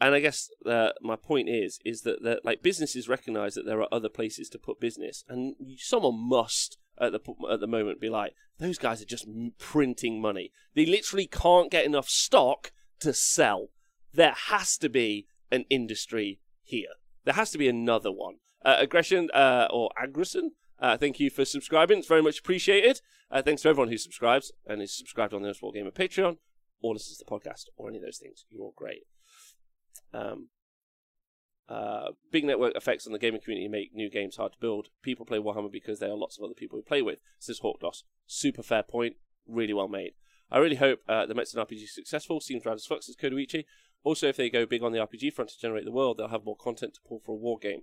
And I guess uh, my point is is that, that like businesses recognise that there are other places to put business, and someone must at the at the moment be like, those guys are just printing money. They literally can't get enough stock to sell. There has to be an industry here. There has to be another one. Uh, aggression uh, or aggression. Uh, thank you for subscribing. It's very much appreciated. Uh, thanks to everyone who subscribes and is subscribed on the Sport Gamer Patreon or listens to the podcast or any of those things. You're all great. Um, uh, big network effects on the gaming community make new games hard to build. People play Warhammer because there are lots of other people who play with. Says Hawkdoss. Super fair point. Really well made. I really hope uh, the Metzen RPG is successful. Seems rad as fuck, says Kodoichi. Also, if they go big on the RPG front to generate the world, they'll have more content to pull for a war game.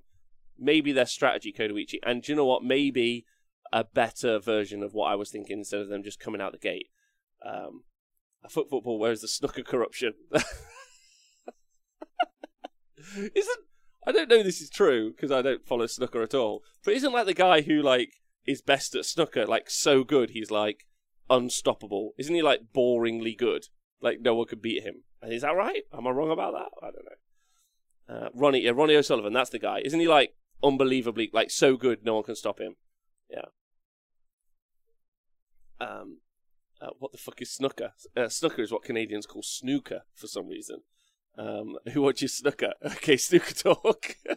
Maybe their strategy, Kodoichi. And do you know what? Maybe a better version of what I was thinking instead of them just coming out the gate. Um, a foot football, where's the snooker corruption? [laughs] isn't I don't know this is true because I don't follow snooker at all. But isn't like the guy who like is best at snooker like so good he's like unstoppable? Isn't he like boringly good? Like no one could beat him. Is that right? Am I wrong about that? I don't know. Uh, Ronnie, yeah, Ronnie O'Sullivan, that's the guy. Isn't he like unbelievably, like so good, no one can stop him? Yeah. Um, uh, what the fuck is snooker? Uh, snooker is what Canadians call snooker for some reason. Um, who watches snooker? Okay, snooker talk. [laughs]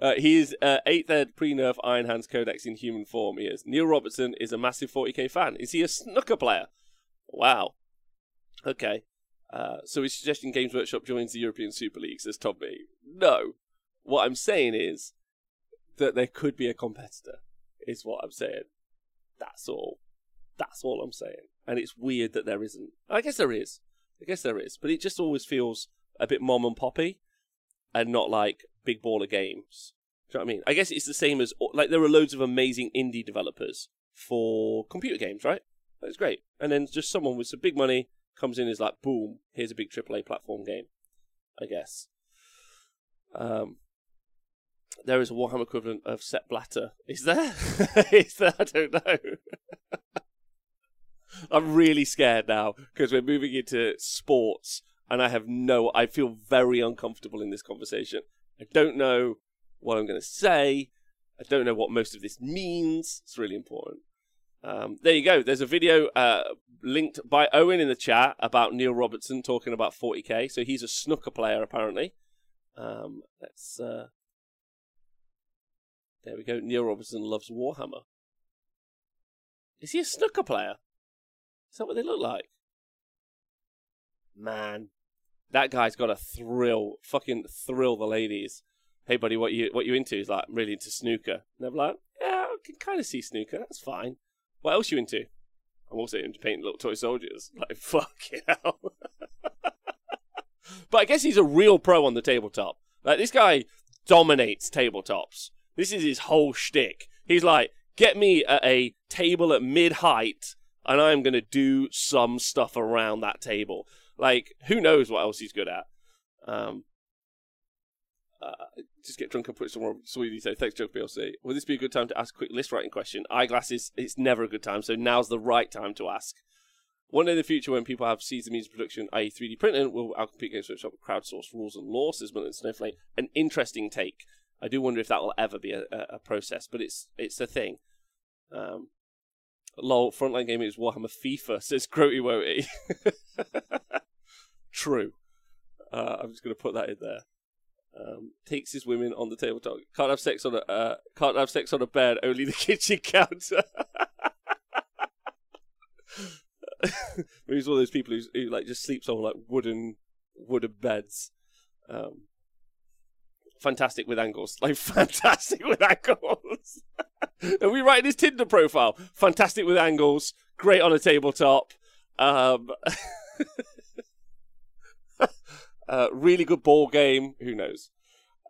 Uh, he is uh, eighth ed pre-nerf Iron Hands Codex in human form. He is. Neil Robertson is a massive 40k fan. Is he a snooker player? Wow. Okay. Uh, so he's suggesting Games Workshop joins the European Super League, says Tommy. No. What I'm saying is that there could be a competitor, is what I'm saying. That's all. That's all I'm saying. And it's weird that there isn't. I guess there is. I guess there is. But it just always feels a bit mom and poppy and not like big baller games. Do you know what I mean? I guess it's the same as like there are loads of amazing indie developers for computer games, right? That's great. And then just someone with some big money comes in and is like, boom, here's a big AAA platform game. I guess. Um, there is a Warhammer equivalent of Sepp Blatter. Is there? [laughs] is there? I don't know. [laughs] I'm really scared now because we're moving into sports and I have no. I feel very uncomfortable in this conversation. I don't know what I'm going to say. I don't know what most of this means. It's really important. Um, there you go. There's a video uh, linked by Owen in the chat about Neil Robertson talking about 40k. So he's a snooker player apparently. Um, let's. Uh... There we go. Neil Robertson loves Warhammer. Is he a snooker player? Is that what they look like? Man, that guy's got a thrill, fucking thrill the ladies. Hey, buddy, what you what you into? He's like, I'm really into snooker. And they're like, yeah, I can kind of see snooker. That's fine. What else you into? I'm also into painting little toy soldiers. [laughs] Like, fucking hell. [laughs] but I guess he's a real pro on the tabletop. Like, this guy dominates tabletops. This is his whole shtick. He's like, get me at a table at mid height, and I'm going to do some stuff around that table. Like, who knows what else he's good at? Um, uh, just get drunk and put some more sweetie. So thanks, Joke BLC. Will this be a good time to ask a quick list writing question? Eyeglasses, it's never a good time, so now's the right time to ask. One day in the future, when people have seized the means of production, i.e., 3D printing, will our Compute Games Workshop crowdsource rules and law, says Milton Snowflake. An interesting take. I do wonder if that will ever be a, a, a process, but it's it's a thing. Um, lol, frontline gaming is Warhammer FIFA, says Groty Woty. [laughs] True. Uh, I'm just going to put that in there. Um, takes his women on the tabletop. Can't have sex on a uh, can't have sex on a bed. Only the [laughs] kitchen counter. [laughs] he's one of those people who like just sleeps on like wooden wooden beds. Um, fantastic with angles, like [laughs] fantastic with angles. [laughs] Are we writing his Tinder profile? Fantastic with angles, great on a tabletop. Um, [laughs] uh, really good ball game. Who knows?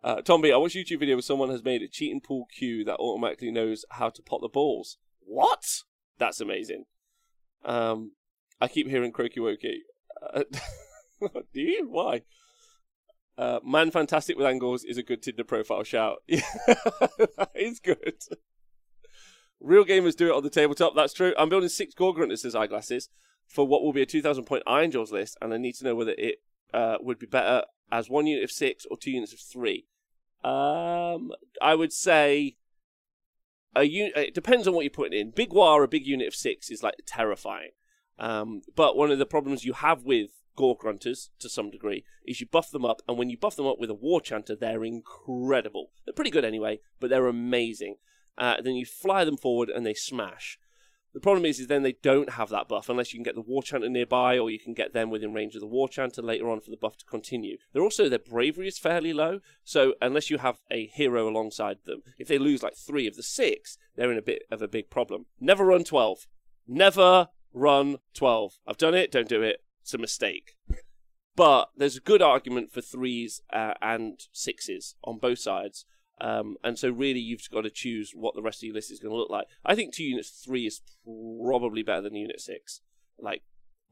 Uh, Tomby, I watched YouTube video where someone has made a cheating pool cue that automatically knows how to pot the balls. What? That's amazing. Um, I keep hearing croaky wokey. Uh, do you? Why? Uh, man fantastic with angles is a good Tinder profile shout. [laughs] That is good. Real gamers do it on the tabletop. That's true. I'm building six Gore Gruntas as eyeglasses for what will be a 2,000 point Ironjawz list, and I need to know whether it uh, would be better as one unit of six or two units of three. Um, I would say a un- it depends on what you're putting in. Big War, a big unit of six, is like terrifying. Um, but one of the problems you have with Gore Gruntas, to some degree, is you buff them up, and when you buff them up with a War Chanter, they're incredible. They're pretty good anyway, but they're amazing. Uh, then you fly them forward and they smash. The problem is, is then they don't have that buff unless you can get the War Chanter nearby, or you can get them within range of the War Chanter later on for the buff to continue. They're also their bravery is fairly low, so unless you have a hero alongside them, if they lose like three of the six, they're in a bit of a big problem. Never run twelve. Never run twelve. I've done it. Don't do it. It's a mistake. But there's a good argument for threes uh, and sixes on both sides. Um, and so really you've got to choose what the rest of your list is going to look like. I think two units three is probably better than unit six. Like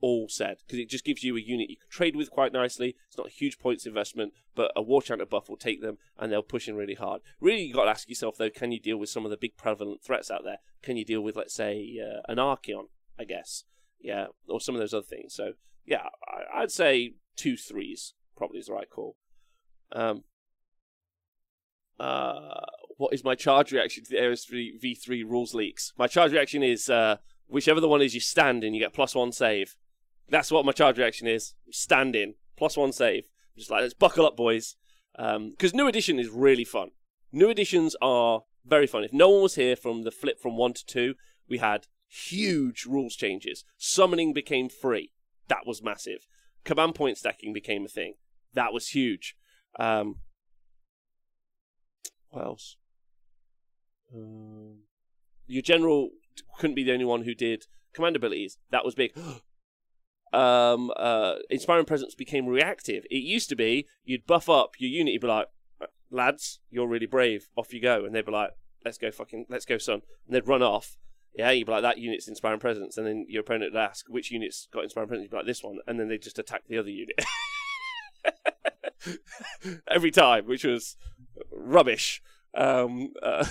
all said, because it just gives you a unit you can trade with quite nicely. It's not a huge points investment, but a War Chanter buff will take them and they'll push in really hard. Really, you've got to ask yourself though: Can you deal with some of the big prevalent threats out there? Can you deal with, let's say, uh, an Archaon? I guess, yeah, or some of those other things. So yeah, I, would say two threes probably is the right call. Um, uh, what is my charge reaction to the Ares V3 rules leaks? My charge reaction is uh, whichever the one is you stand in, you get plus one save. That's what my charge reaction is. Stand in, plus one save. Just like, let's buckle up, boys. Because um, new edition is really fun. New editions are very fun. If no one was here from the flip from one to two, we had huge rules changes. Summoning became free. That was massive. Command point stacking became a thing. That was huge. Um, what else? Um, your general couldn't be the only one who did command abilities. That was big. [gasps] um, uh, inspiring presence became reactive. It used to be you'd buff up your unit. You'd be like, lads, you're really brave. Off you go, and they'd be like, let's go, fucking, let's go, son. And they'd run off. Yeah, you'd be like, that unit's inspiring presence, and then your opponent would ask which unit's got inspiring presence. You'd be like, this one, and then they just attack the other unit. [laughs] Every time, which was rubbish. Um, uh,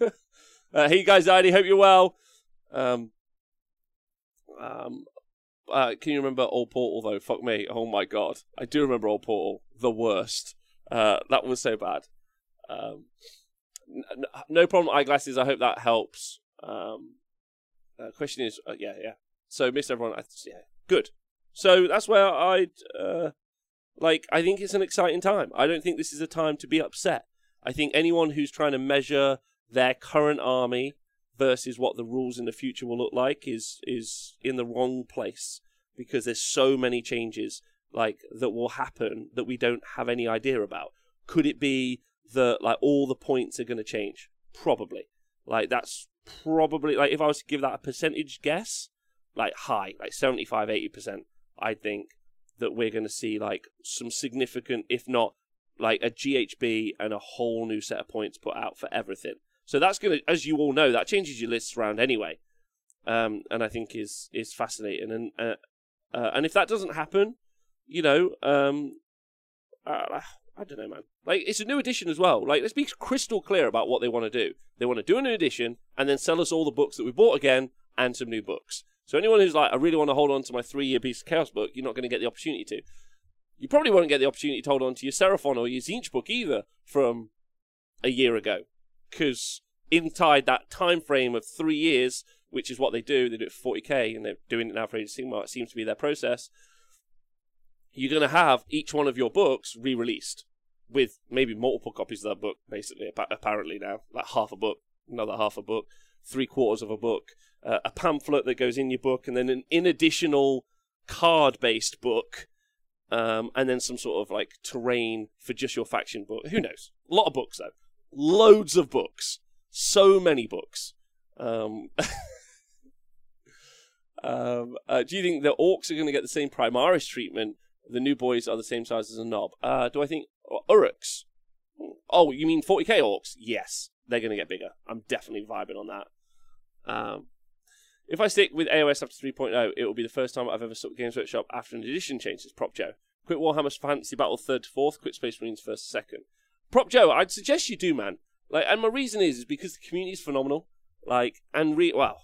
[laughs] uh, hey guys, I hope you're well. Um, um, Uh, can you remember Old Portal though? Fuck me. Oh my god, I do remember Old Portal. The worst. Uh, that was so bad. Um, n- no problem. Eyeglasses. I hope that helps. Um, uh, question is, uh, yeah, yeah. So miss everyone. I, yeah, good. So that's where I'd uh, like. I think it's an exciting time. I don't think this is a time to be upset. I think anyone who's trying to measure their current army versus what the rules in the future will look like is is in the wrong place because there's so many changes like that will happen that we don't have any idea about. Could it be that like all the points are going to change? Probably. Like that's probably like if I was to give that a percentage guess, like high, like 75 80%, I think that we're going to see like some significant if not like a GHB and a whole new set of points put out for everything. So that's going to, as you all know, that changes your lists around anyway, um, and I think is is fascinating. And uh, uh, and if that doesn't happen, you know, um, uh, I don't know, man. Like it's a new edition as well. Like let's be crystal clear about what they want to do. They want to do a new edition and then sell us all the books that we bought again and some new books. So anyone who's like, I really want to hold on to my three-year piece of chaos book, you're not going to get the opportunity to. You probably won't get the opportunity to hold on to your Seraphon or your Tzeentch book either from a year ago because inside that time frame of three years, which is what they do, they do it for 40k, and they're doing it now for Age of Sigmar. It seems to be their process. You're going to have each one of your books re-released with maybe multiple copies of that book, basically. Apparently now, like half a book, another half a book, three quarters of a book, uh, a pamphlet that goes in your book, and then an in additional card-based book. Um, and then some sort of like terrain for just your faction book. Who knows? A lot of books though loads of books, so many books. Um, [laughs] um, uh, do you think the orcs are going to get the same Primaris treatment? The new boys are the same size as a knob. Uh, do I think uh, Orruks? Oh, you mean 40k orcs? Yes, they're going to get bigger. I'm definitely vibing on that. Um, if I stick with AOS after 3.0, it will be the first time I've ever stuck Games Workshop after an edition change. It's Prop Joe. Quit Warhammer's Fantasy Battle third to fourth. Quit Space Marines first to second. Prop Joe, I'd suggest you do, man. Like, and my reason is, is because the community is phenomenal. Like, and re well,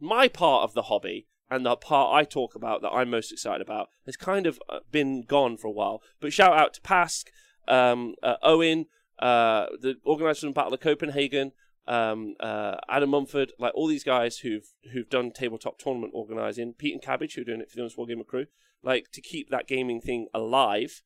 my part of the hobby and the part I talk about that I'm most excited about has kind of uh, been gone for a while. But shout out to Pask, um, uh, Owen, uh, the organisers of Battle of Copenhagen, um, uh, Adam Mumford, like all these guys who've who've done tabletop tournament organizing, Pete and Cabbage who are doing it for the Honest Wargamer crew, like to keep that gaming thing alive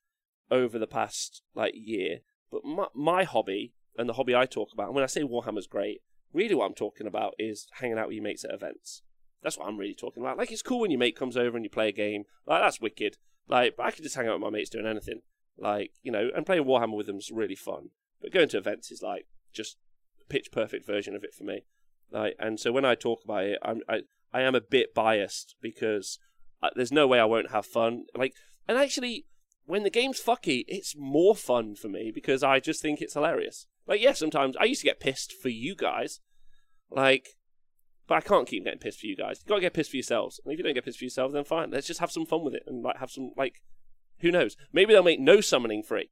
over the past like year but my, my hobby and the hobby I talk about, and when I say Warhammer's great, really what I'm talking about is hanging out with your mates at events. That's what I'm really talking about. Like, it's cool when your mate comes over and you play a game. Like, that's wicked. Like, but I can just hang out with my mates doing anything. Like, you know, and playing Warhammer with them is really fun. But going to events is like just pitch perfect version of it for me. Like, and so when I talk about it, I'm I I am a bit biased because uh, there's no way I won't have fun. Like, and actually, when the game's fucky, it's more fun for me because I just think it's hilarious. Like, yeah, sometimes I used to get pissed for you guys, like, but I can't keep getting pissed for you guys. You gotta get pissed for yourselves. And if you don't get pissed for yourselves, then fine. Let's just have some fun with it and like have some like, who knows? Maybe they'll make no summoning free.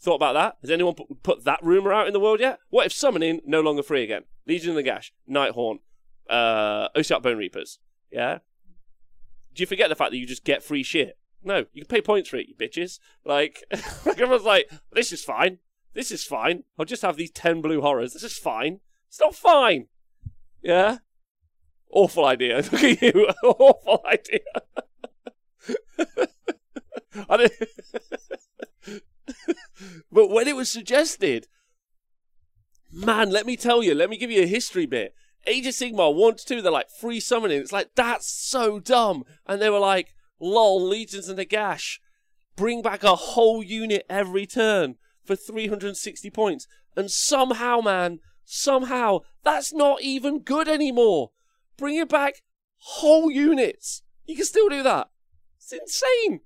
Thought about that? Has anyone put, that rumor out in the world yet? What if summoning no longer free again? Legion of Nagash, Nighthaunt, uh, Ossiarch Bone Reapers. Yeah. Do you forget the fact that you just get free shit? No, you can pay points for it, you bitches. Like, [laughs] like everyone's like, this is fine. This is fine. I'll just have these 10 blue horrors. This is fine. It's not fine. Yeah? Awful idea. [laughs] Look at you. Awful idea. [laughs] [laughs] but when it was suggested, man, let me tell you, let me give you a history bit. Age of Sigmar 1 to 2, they're like free summoning. It's like, that's so dumb. And they were like, lol, Legions of Nagash. Bring back a whole unit every turn for 360 points. And somehow, man, somehow, that's not even good anymore. Bring it back whole units. You can still do that. It's insane.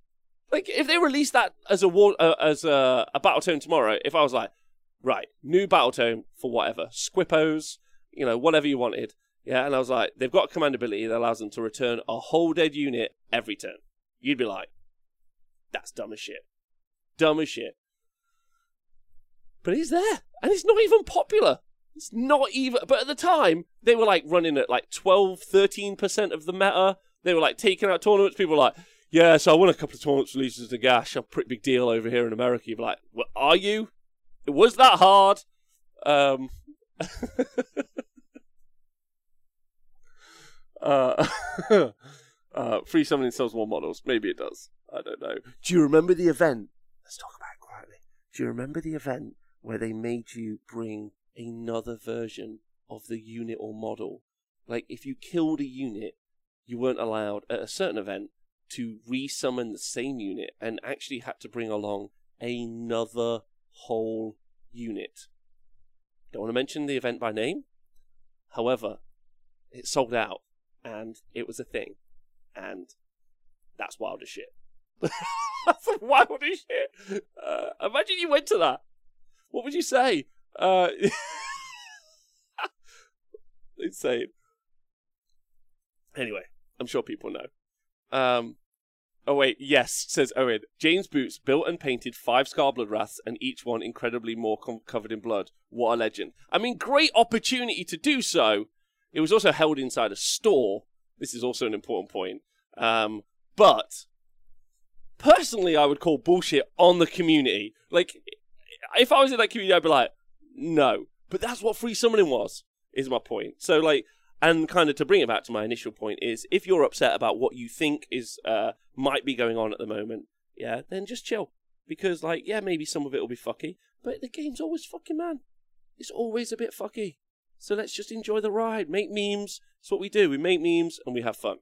Like if they release that as a war, uh, as a, a battle tome tomorrow, if I was like, right, new battle tome for whatever, Squippos, you know, whatever you wanted, yeah, and I was like, they've got a command ability that allows them to return a whole dead unit every turn. You'd be like, that's dumb as shit. Dumb as shit. But he's there, and it's not even popular. It's not even. But at the time, they were like running at like 12, 13% of the meta. They were like taking out tournaments. People were like, yeah, so I won a couple of tournaments releases to Gash. A pretty big deal over here in America. You're like, well, are you? It was that hard? Um, [laughs] uh, [laughs] uh, free summoning sells more models. Maybe it does. I don't know. Do you remember the event? Let's talk about it quietly. Do you remember the event where they made you bring another version of the unit or model? Like, if you killed a unit, you weren't allowed at a certain event to resummon the same unit and actually had to bring along another whole unit. Don't want to mention the event by name. However, it sold out and it was a thing. And that's wild as shit. [laughs] that's wild as shit. Uh, imagine you went to that. What would you say? Uh, [laughs] insane. Anyway, I'm sure people know. Um, oh wait, yes, says Owen. James Boots built and painted five Skarr Bloodwraths, and each one incredibly more com- covered in blood. What a legend! I mean, great opportunity to do so. It was also held inside a store. This is also an important point. Um, but personally, I would call bullshit on the community. Like, if I was in that community, I'd be like, no. But that's what free summoning was. Is my point. So like and kind of to bring it back to my initial point is if you're upset about what you think is uh, might be going on at the moment yeah then just chill. Because like yeah maybe some of it will be fucky but the game's always fucking man. It's always a bit fucky. So let's just enjoy the ride. Make memes. That's what we do. We make memes and we have fun.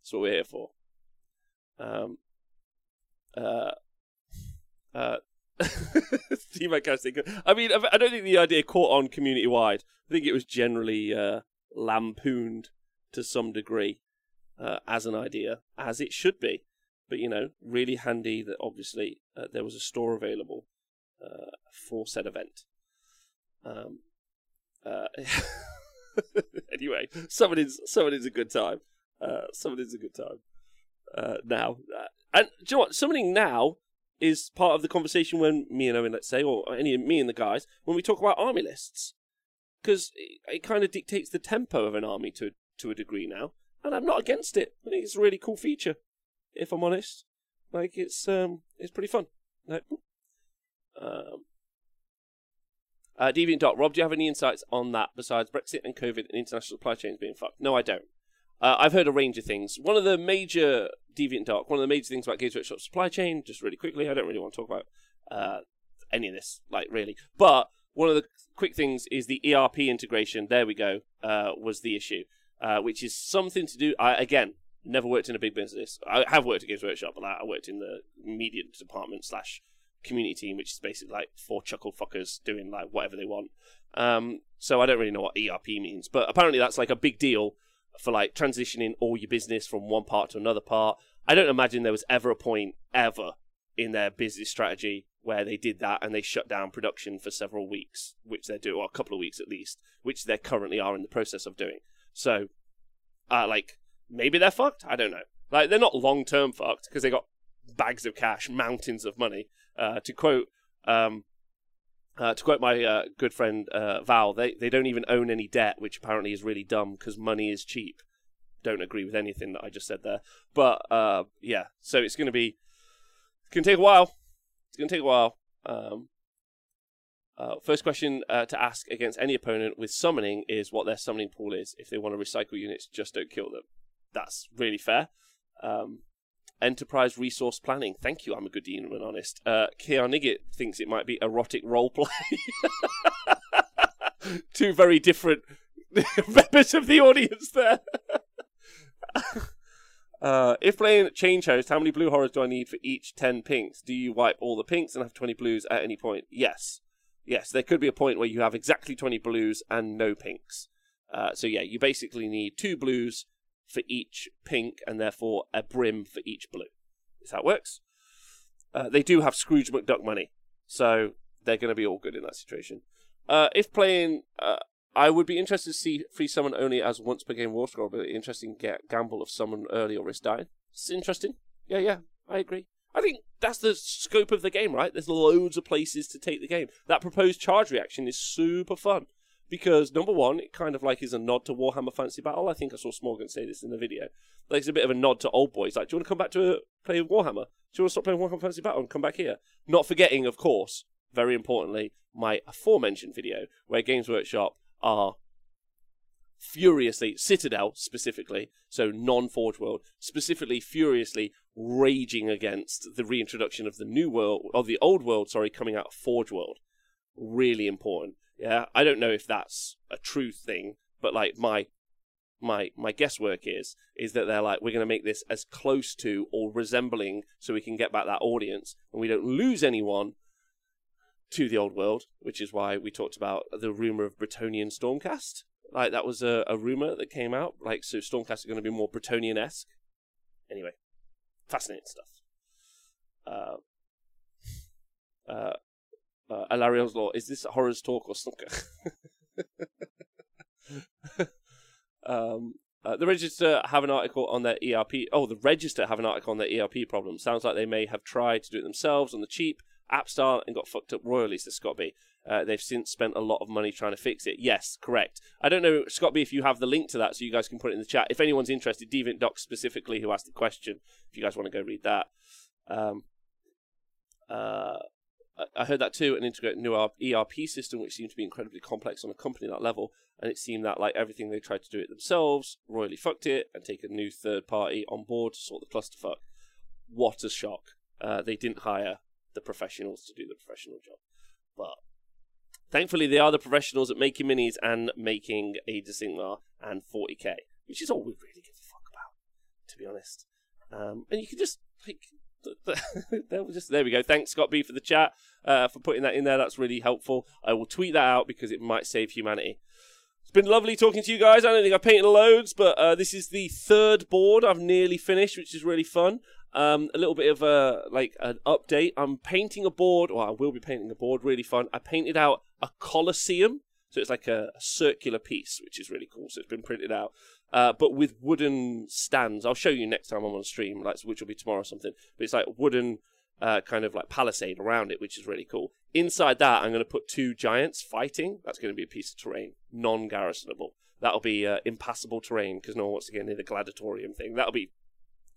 That's what we're here for. Um uh [laughs] uh [laughs] Steve I mean, I don't think the idea caught on community wide. I think it was generally uh, lampooned to some degree uh, as an idea, as it should be. But you know, really handy that obviously uh, there was a store available uh, for said event. Um, uh, [laughs] anyway, summoning's summoning's a good time. Uh, summoning's a good time. Uh, now, and do you know what? Summoning now is part of the conversation when me and Owen, let's say, or any me and the guys, when we talk about army lists because it, it kind of dictates the tempo of an army to to a degree now, and I'm not against it. I think it's a really cool feature, if I'm honest. Like it's um it's pretty fun. Like, um, uh, Deviant Dot, Rob, do you have any insights on that besides Brexit and COVID and international supply chains being fucked? No, I don't. Uh, I've heard a range of things. One of the major Deviant Dark, one of the major things about Games Workshop supply chain, just really quickly, I don't really want to talk about uh, any of this, like really, but one of the quick things is the ERP integration. There we go. Uh, was the issue, uh, which is something to do. I, again, never worked in a big business. I have worked at Games Workshop, but I worked in the media department slash community team, which is basically like four chuckle fuckers doing like whatever they want. Um, so I don't really know what ERP means, but apparently that's like a big deal for like transitioning all your business from one part to another part. I don't imagine there was ever a point ever in their business strategy where they did that and they shut down production for several weeks, which they do, or a couple of weeks at least, which they currently are in the process of doing. So, uh, like, maybe they're fucked. I don't know. Like, they're not long term fucked because they got bags of cash, mountains of money. Uh, to quote, um, uh, to quote my uh, good friend uh, Val, they they don't even own any debt, which apparently is really dumb because money is cheap. Don't agree with anything that I just said there, but uh, yeah. So it's going to be, it's going to take a while It's going to take a while. Um, uh, first question to ask against any opponent with summoning is what their summoning pool is. If they want to recycle units, just don't kill them. That's really fair. Um, enterprise resource planning. Thank you. I'm a good demon and honest. Uh, Niggett thinks it might be erotic role play. [laughs] Two very different [laughs] members of the audience there. [laughs] Uh, if playing Change Host, how many blue horrors do I need for each 10 pinks? Do you wipe all the pinks and have 20 blues at any point? Yes. Yes, there could be a point where you have exactly 20 blues and no pinks. Uh, so yeah, you basically need two blues for each pink and therefore a brim for each blue. Is how it works. Uh, they do have Scrooge McDuck money, so they're going to be all good in that situation. Uh, if playing uh, I would be interested to see free summon only as once per game war score, but interesting get gamble of summon early or risk dying. It's interesting. Yeah, yeah, I agree. I think that's the scope of the game, right? There's loads of places to take the game. That proposed charge reaction is super fun because number one, it kind of like is a nod to Warhammer Fantasy Battle. I think I saw Smorgan say this in the video. Like it's a bit of a nod to old boys. Like, do you want to come back to uh, play Warhammer? Do you want to stop playing Warhammer Fantasy Battle and come back here? Not forgetting, of course, very importantly, my aforementioned video where Games Workshop are furiously Citadel specifically, so non-Forge World, specifically furiously raging against the reintroduction of the new world of the old world, sorry, coming out of Forge World. Really important. Yeah, I don't know if that's a true thing, but like my my my guesswork is is that they're like we're going to make this as close to or resembling so we can get back that audience and we don't lose anyone to the old world, which is why we talked about the rumor of Bretonnian Stormcast. Like that was a, a rumor that came out. Like so, Stormcast are going to be more Bretonnian esque. Anyway, fascinating stuff. Uh, uh, Alarion's Law, is this horrors talk or snooker? [laughs] um, uh, the Register have an article on their ERP. Oh, the Register have an article on their ERP problem. Sounds like they may have tried to do it themselves on the cheap, App Store, and got fucked up royally, says Scott B. Uh, they've since spent a lot of money trying to fix it. Yes, correct. I don't know, Scott B, if you have the link to that so you guys can put it in the chat. If anyone's interested, Deviant Doc specifically, who asked the question, if you guys want to go read that. Um, uh, I heard that too, an integrated new ERP system, which seemed to be incredibly complex on a company that level. And it seemed that, like everything, they tried to do it themselves, royally fucked it, and take a new third party on board to sort the clusterfuck. What a shock. Uh, they didn't hire the professionals to do the professional job. But thankfully, they are the professionals at making minis and making Age of Sigmar and 40k, which is all we really give a fuck about, to be honest. Um, and you can just, like, [laughs] just there we go. Thanks, Scott B, for the chat, uh, for putting that in there. That's really helpful. I will tweet that out because it might save humanity. It's been lovely talking to you guys. I don't think I painted loads, but uh, this is the third board I've nearly finished, which is really fun. Um, a little bit of a like an update. I'm painting a board. Well, I will be painting a board. Really fun. I painted out a Colosseum, so it's like a circular piece, which is really cool. So it's been printed out uh, but with wooden stands. I'll show you next time I'm on stream, like which will be tomorrow or something. But it's like wooden uh, kind of like palisade around it, which is really cool. Inside that, I'm going to put two giants fighting. That's going to be a piece of terrain, non-garrisonable. That'll be uh, impassable terrain because no one wants to get near the gladiatorium thing. That'll be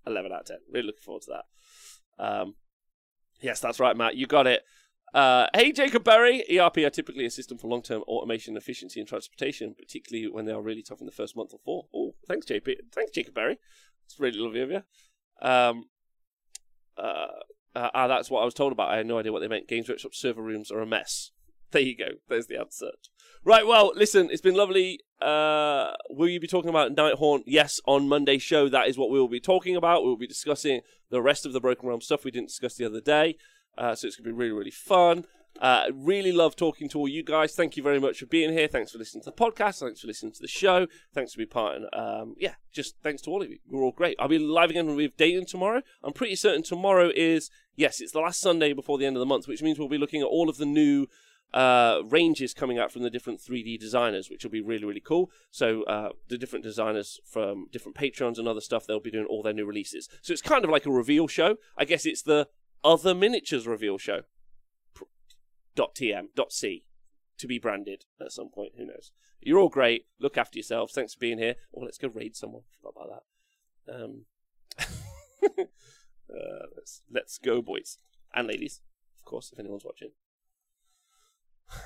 11 out of 10. Really looking forward to that. Um, yes, that's right, Matt. You got it. Uh, hey, Jacob Berry. ERP are typically a system for long-term automation efficiency and transportation, particularly when they are really tough in the first month or four. Oh, thanks, JP. Thanks, Jacob Berry. It's really lovely of you. Um, uh, uh, ah, that's what I was told about. I had no idea what they meant. Games Workshop server rooms are a mess. There you go. There's the answer. Right, well, listen, it's been lovely. Uh, will you be talking about Nighthaunt? Yes, on Monday's show, that is what we will be talking about. We will be discussing the rest of the Broken Realm stuff we didn't discuss the other day. Uh, so it's going to be really, really fun. Uh, really love talking to all you guys. Thank you very much for being here. Thanks for listening to the podcast. Thanks for listening to the show. Thanks for being part. And um, yeah, just thanks to all of you. We're all great. I'll be live again with Dayton tomorrow. I'm pretty certain tomorrow is yes, it's the last Sunday before the end of the month, which means we'll be looking at all of the new uh, ranges coming out from the different 3D designers, which will be really, really cool. So, uh, the different designers from different Patreons and other stuff, they'll be doing all their new releases. So, it's kind of like a reveal show. I guess it's the other miniatures reveal show. Dot .tm, dot .c, to be branded at some point. Who knows? You're all great. Look after yourselves. Thanks for being here. Oh, let's go raid someone. Forgot about that. Um, [laughs] uh, let's let's go, boys and ladies. Of course, if anyone's watching. [sighs]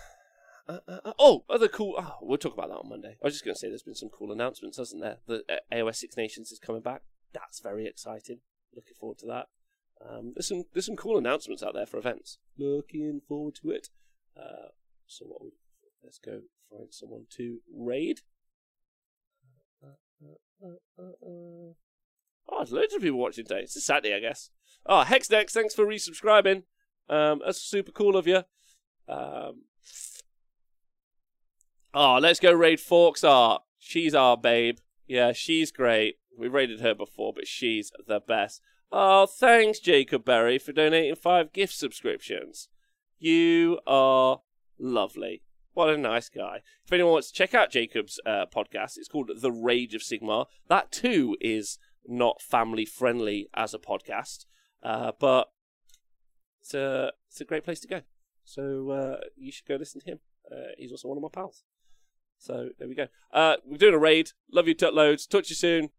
Uh, uh, uh, oh, other cool. Oh, we'll talk about that on Monday. I was just going to say there's been some cool announcements, hasn't there? The uh, AOS Six Nations is coming back. That's very exciting. Looking forward to that. Um, there's some there's some cool announcements out there for events. Looking forward to it. Uh, so what? We, let's go find someone to raid. Uh, uh, oh, there's loads of people watching today. It's a Saturday, I guess. Oh, Hexdex, thanks for resubscribing. Um, that's super cool of you. Um, oh, let's go raid Forks Art. She's our babe. Yeah, she's great. We raided her before, but she's the best. Oh, thanks, Jacob Berry, for donating five gift subscriptions. You are lovely. What a nice guy. If anyone wants to check out Jacob's uh, podcast, it's called The Rage of Sigmar. That too is not family friendly as a podcast, uh, but it's a, it's a great place to go. So uh, you should go listen to him. Uh, he's also one of my pals. So there we go. Uh, we're doing a raid. Love you, tut loads. Touch you soon.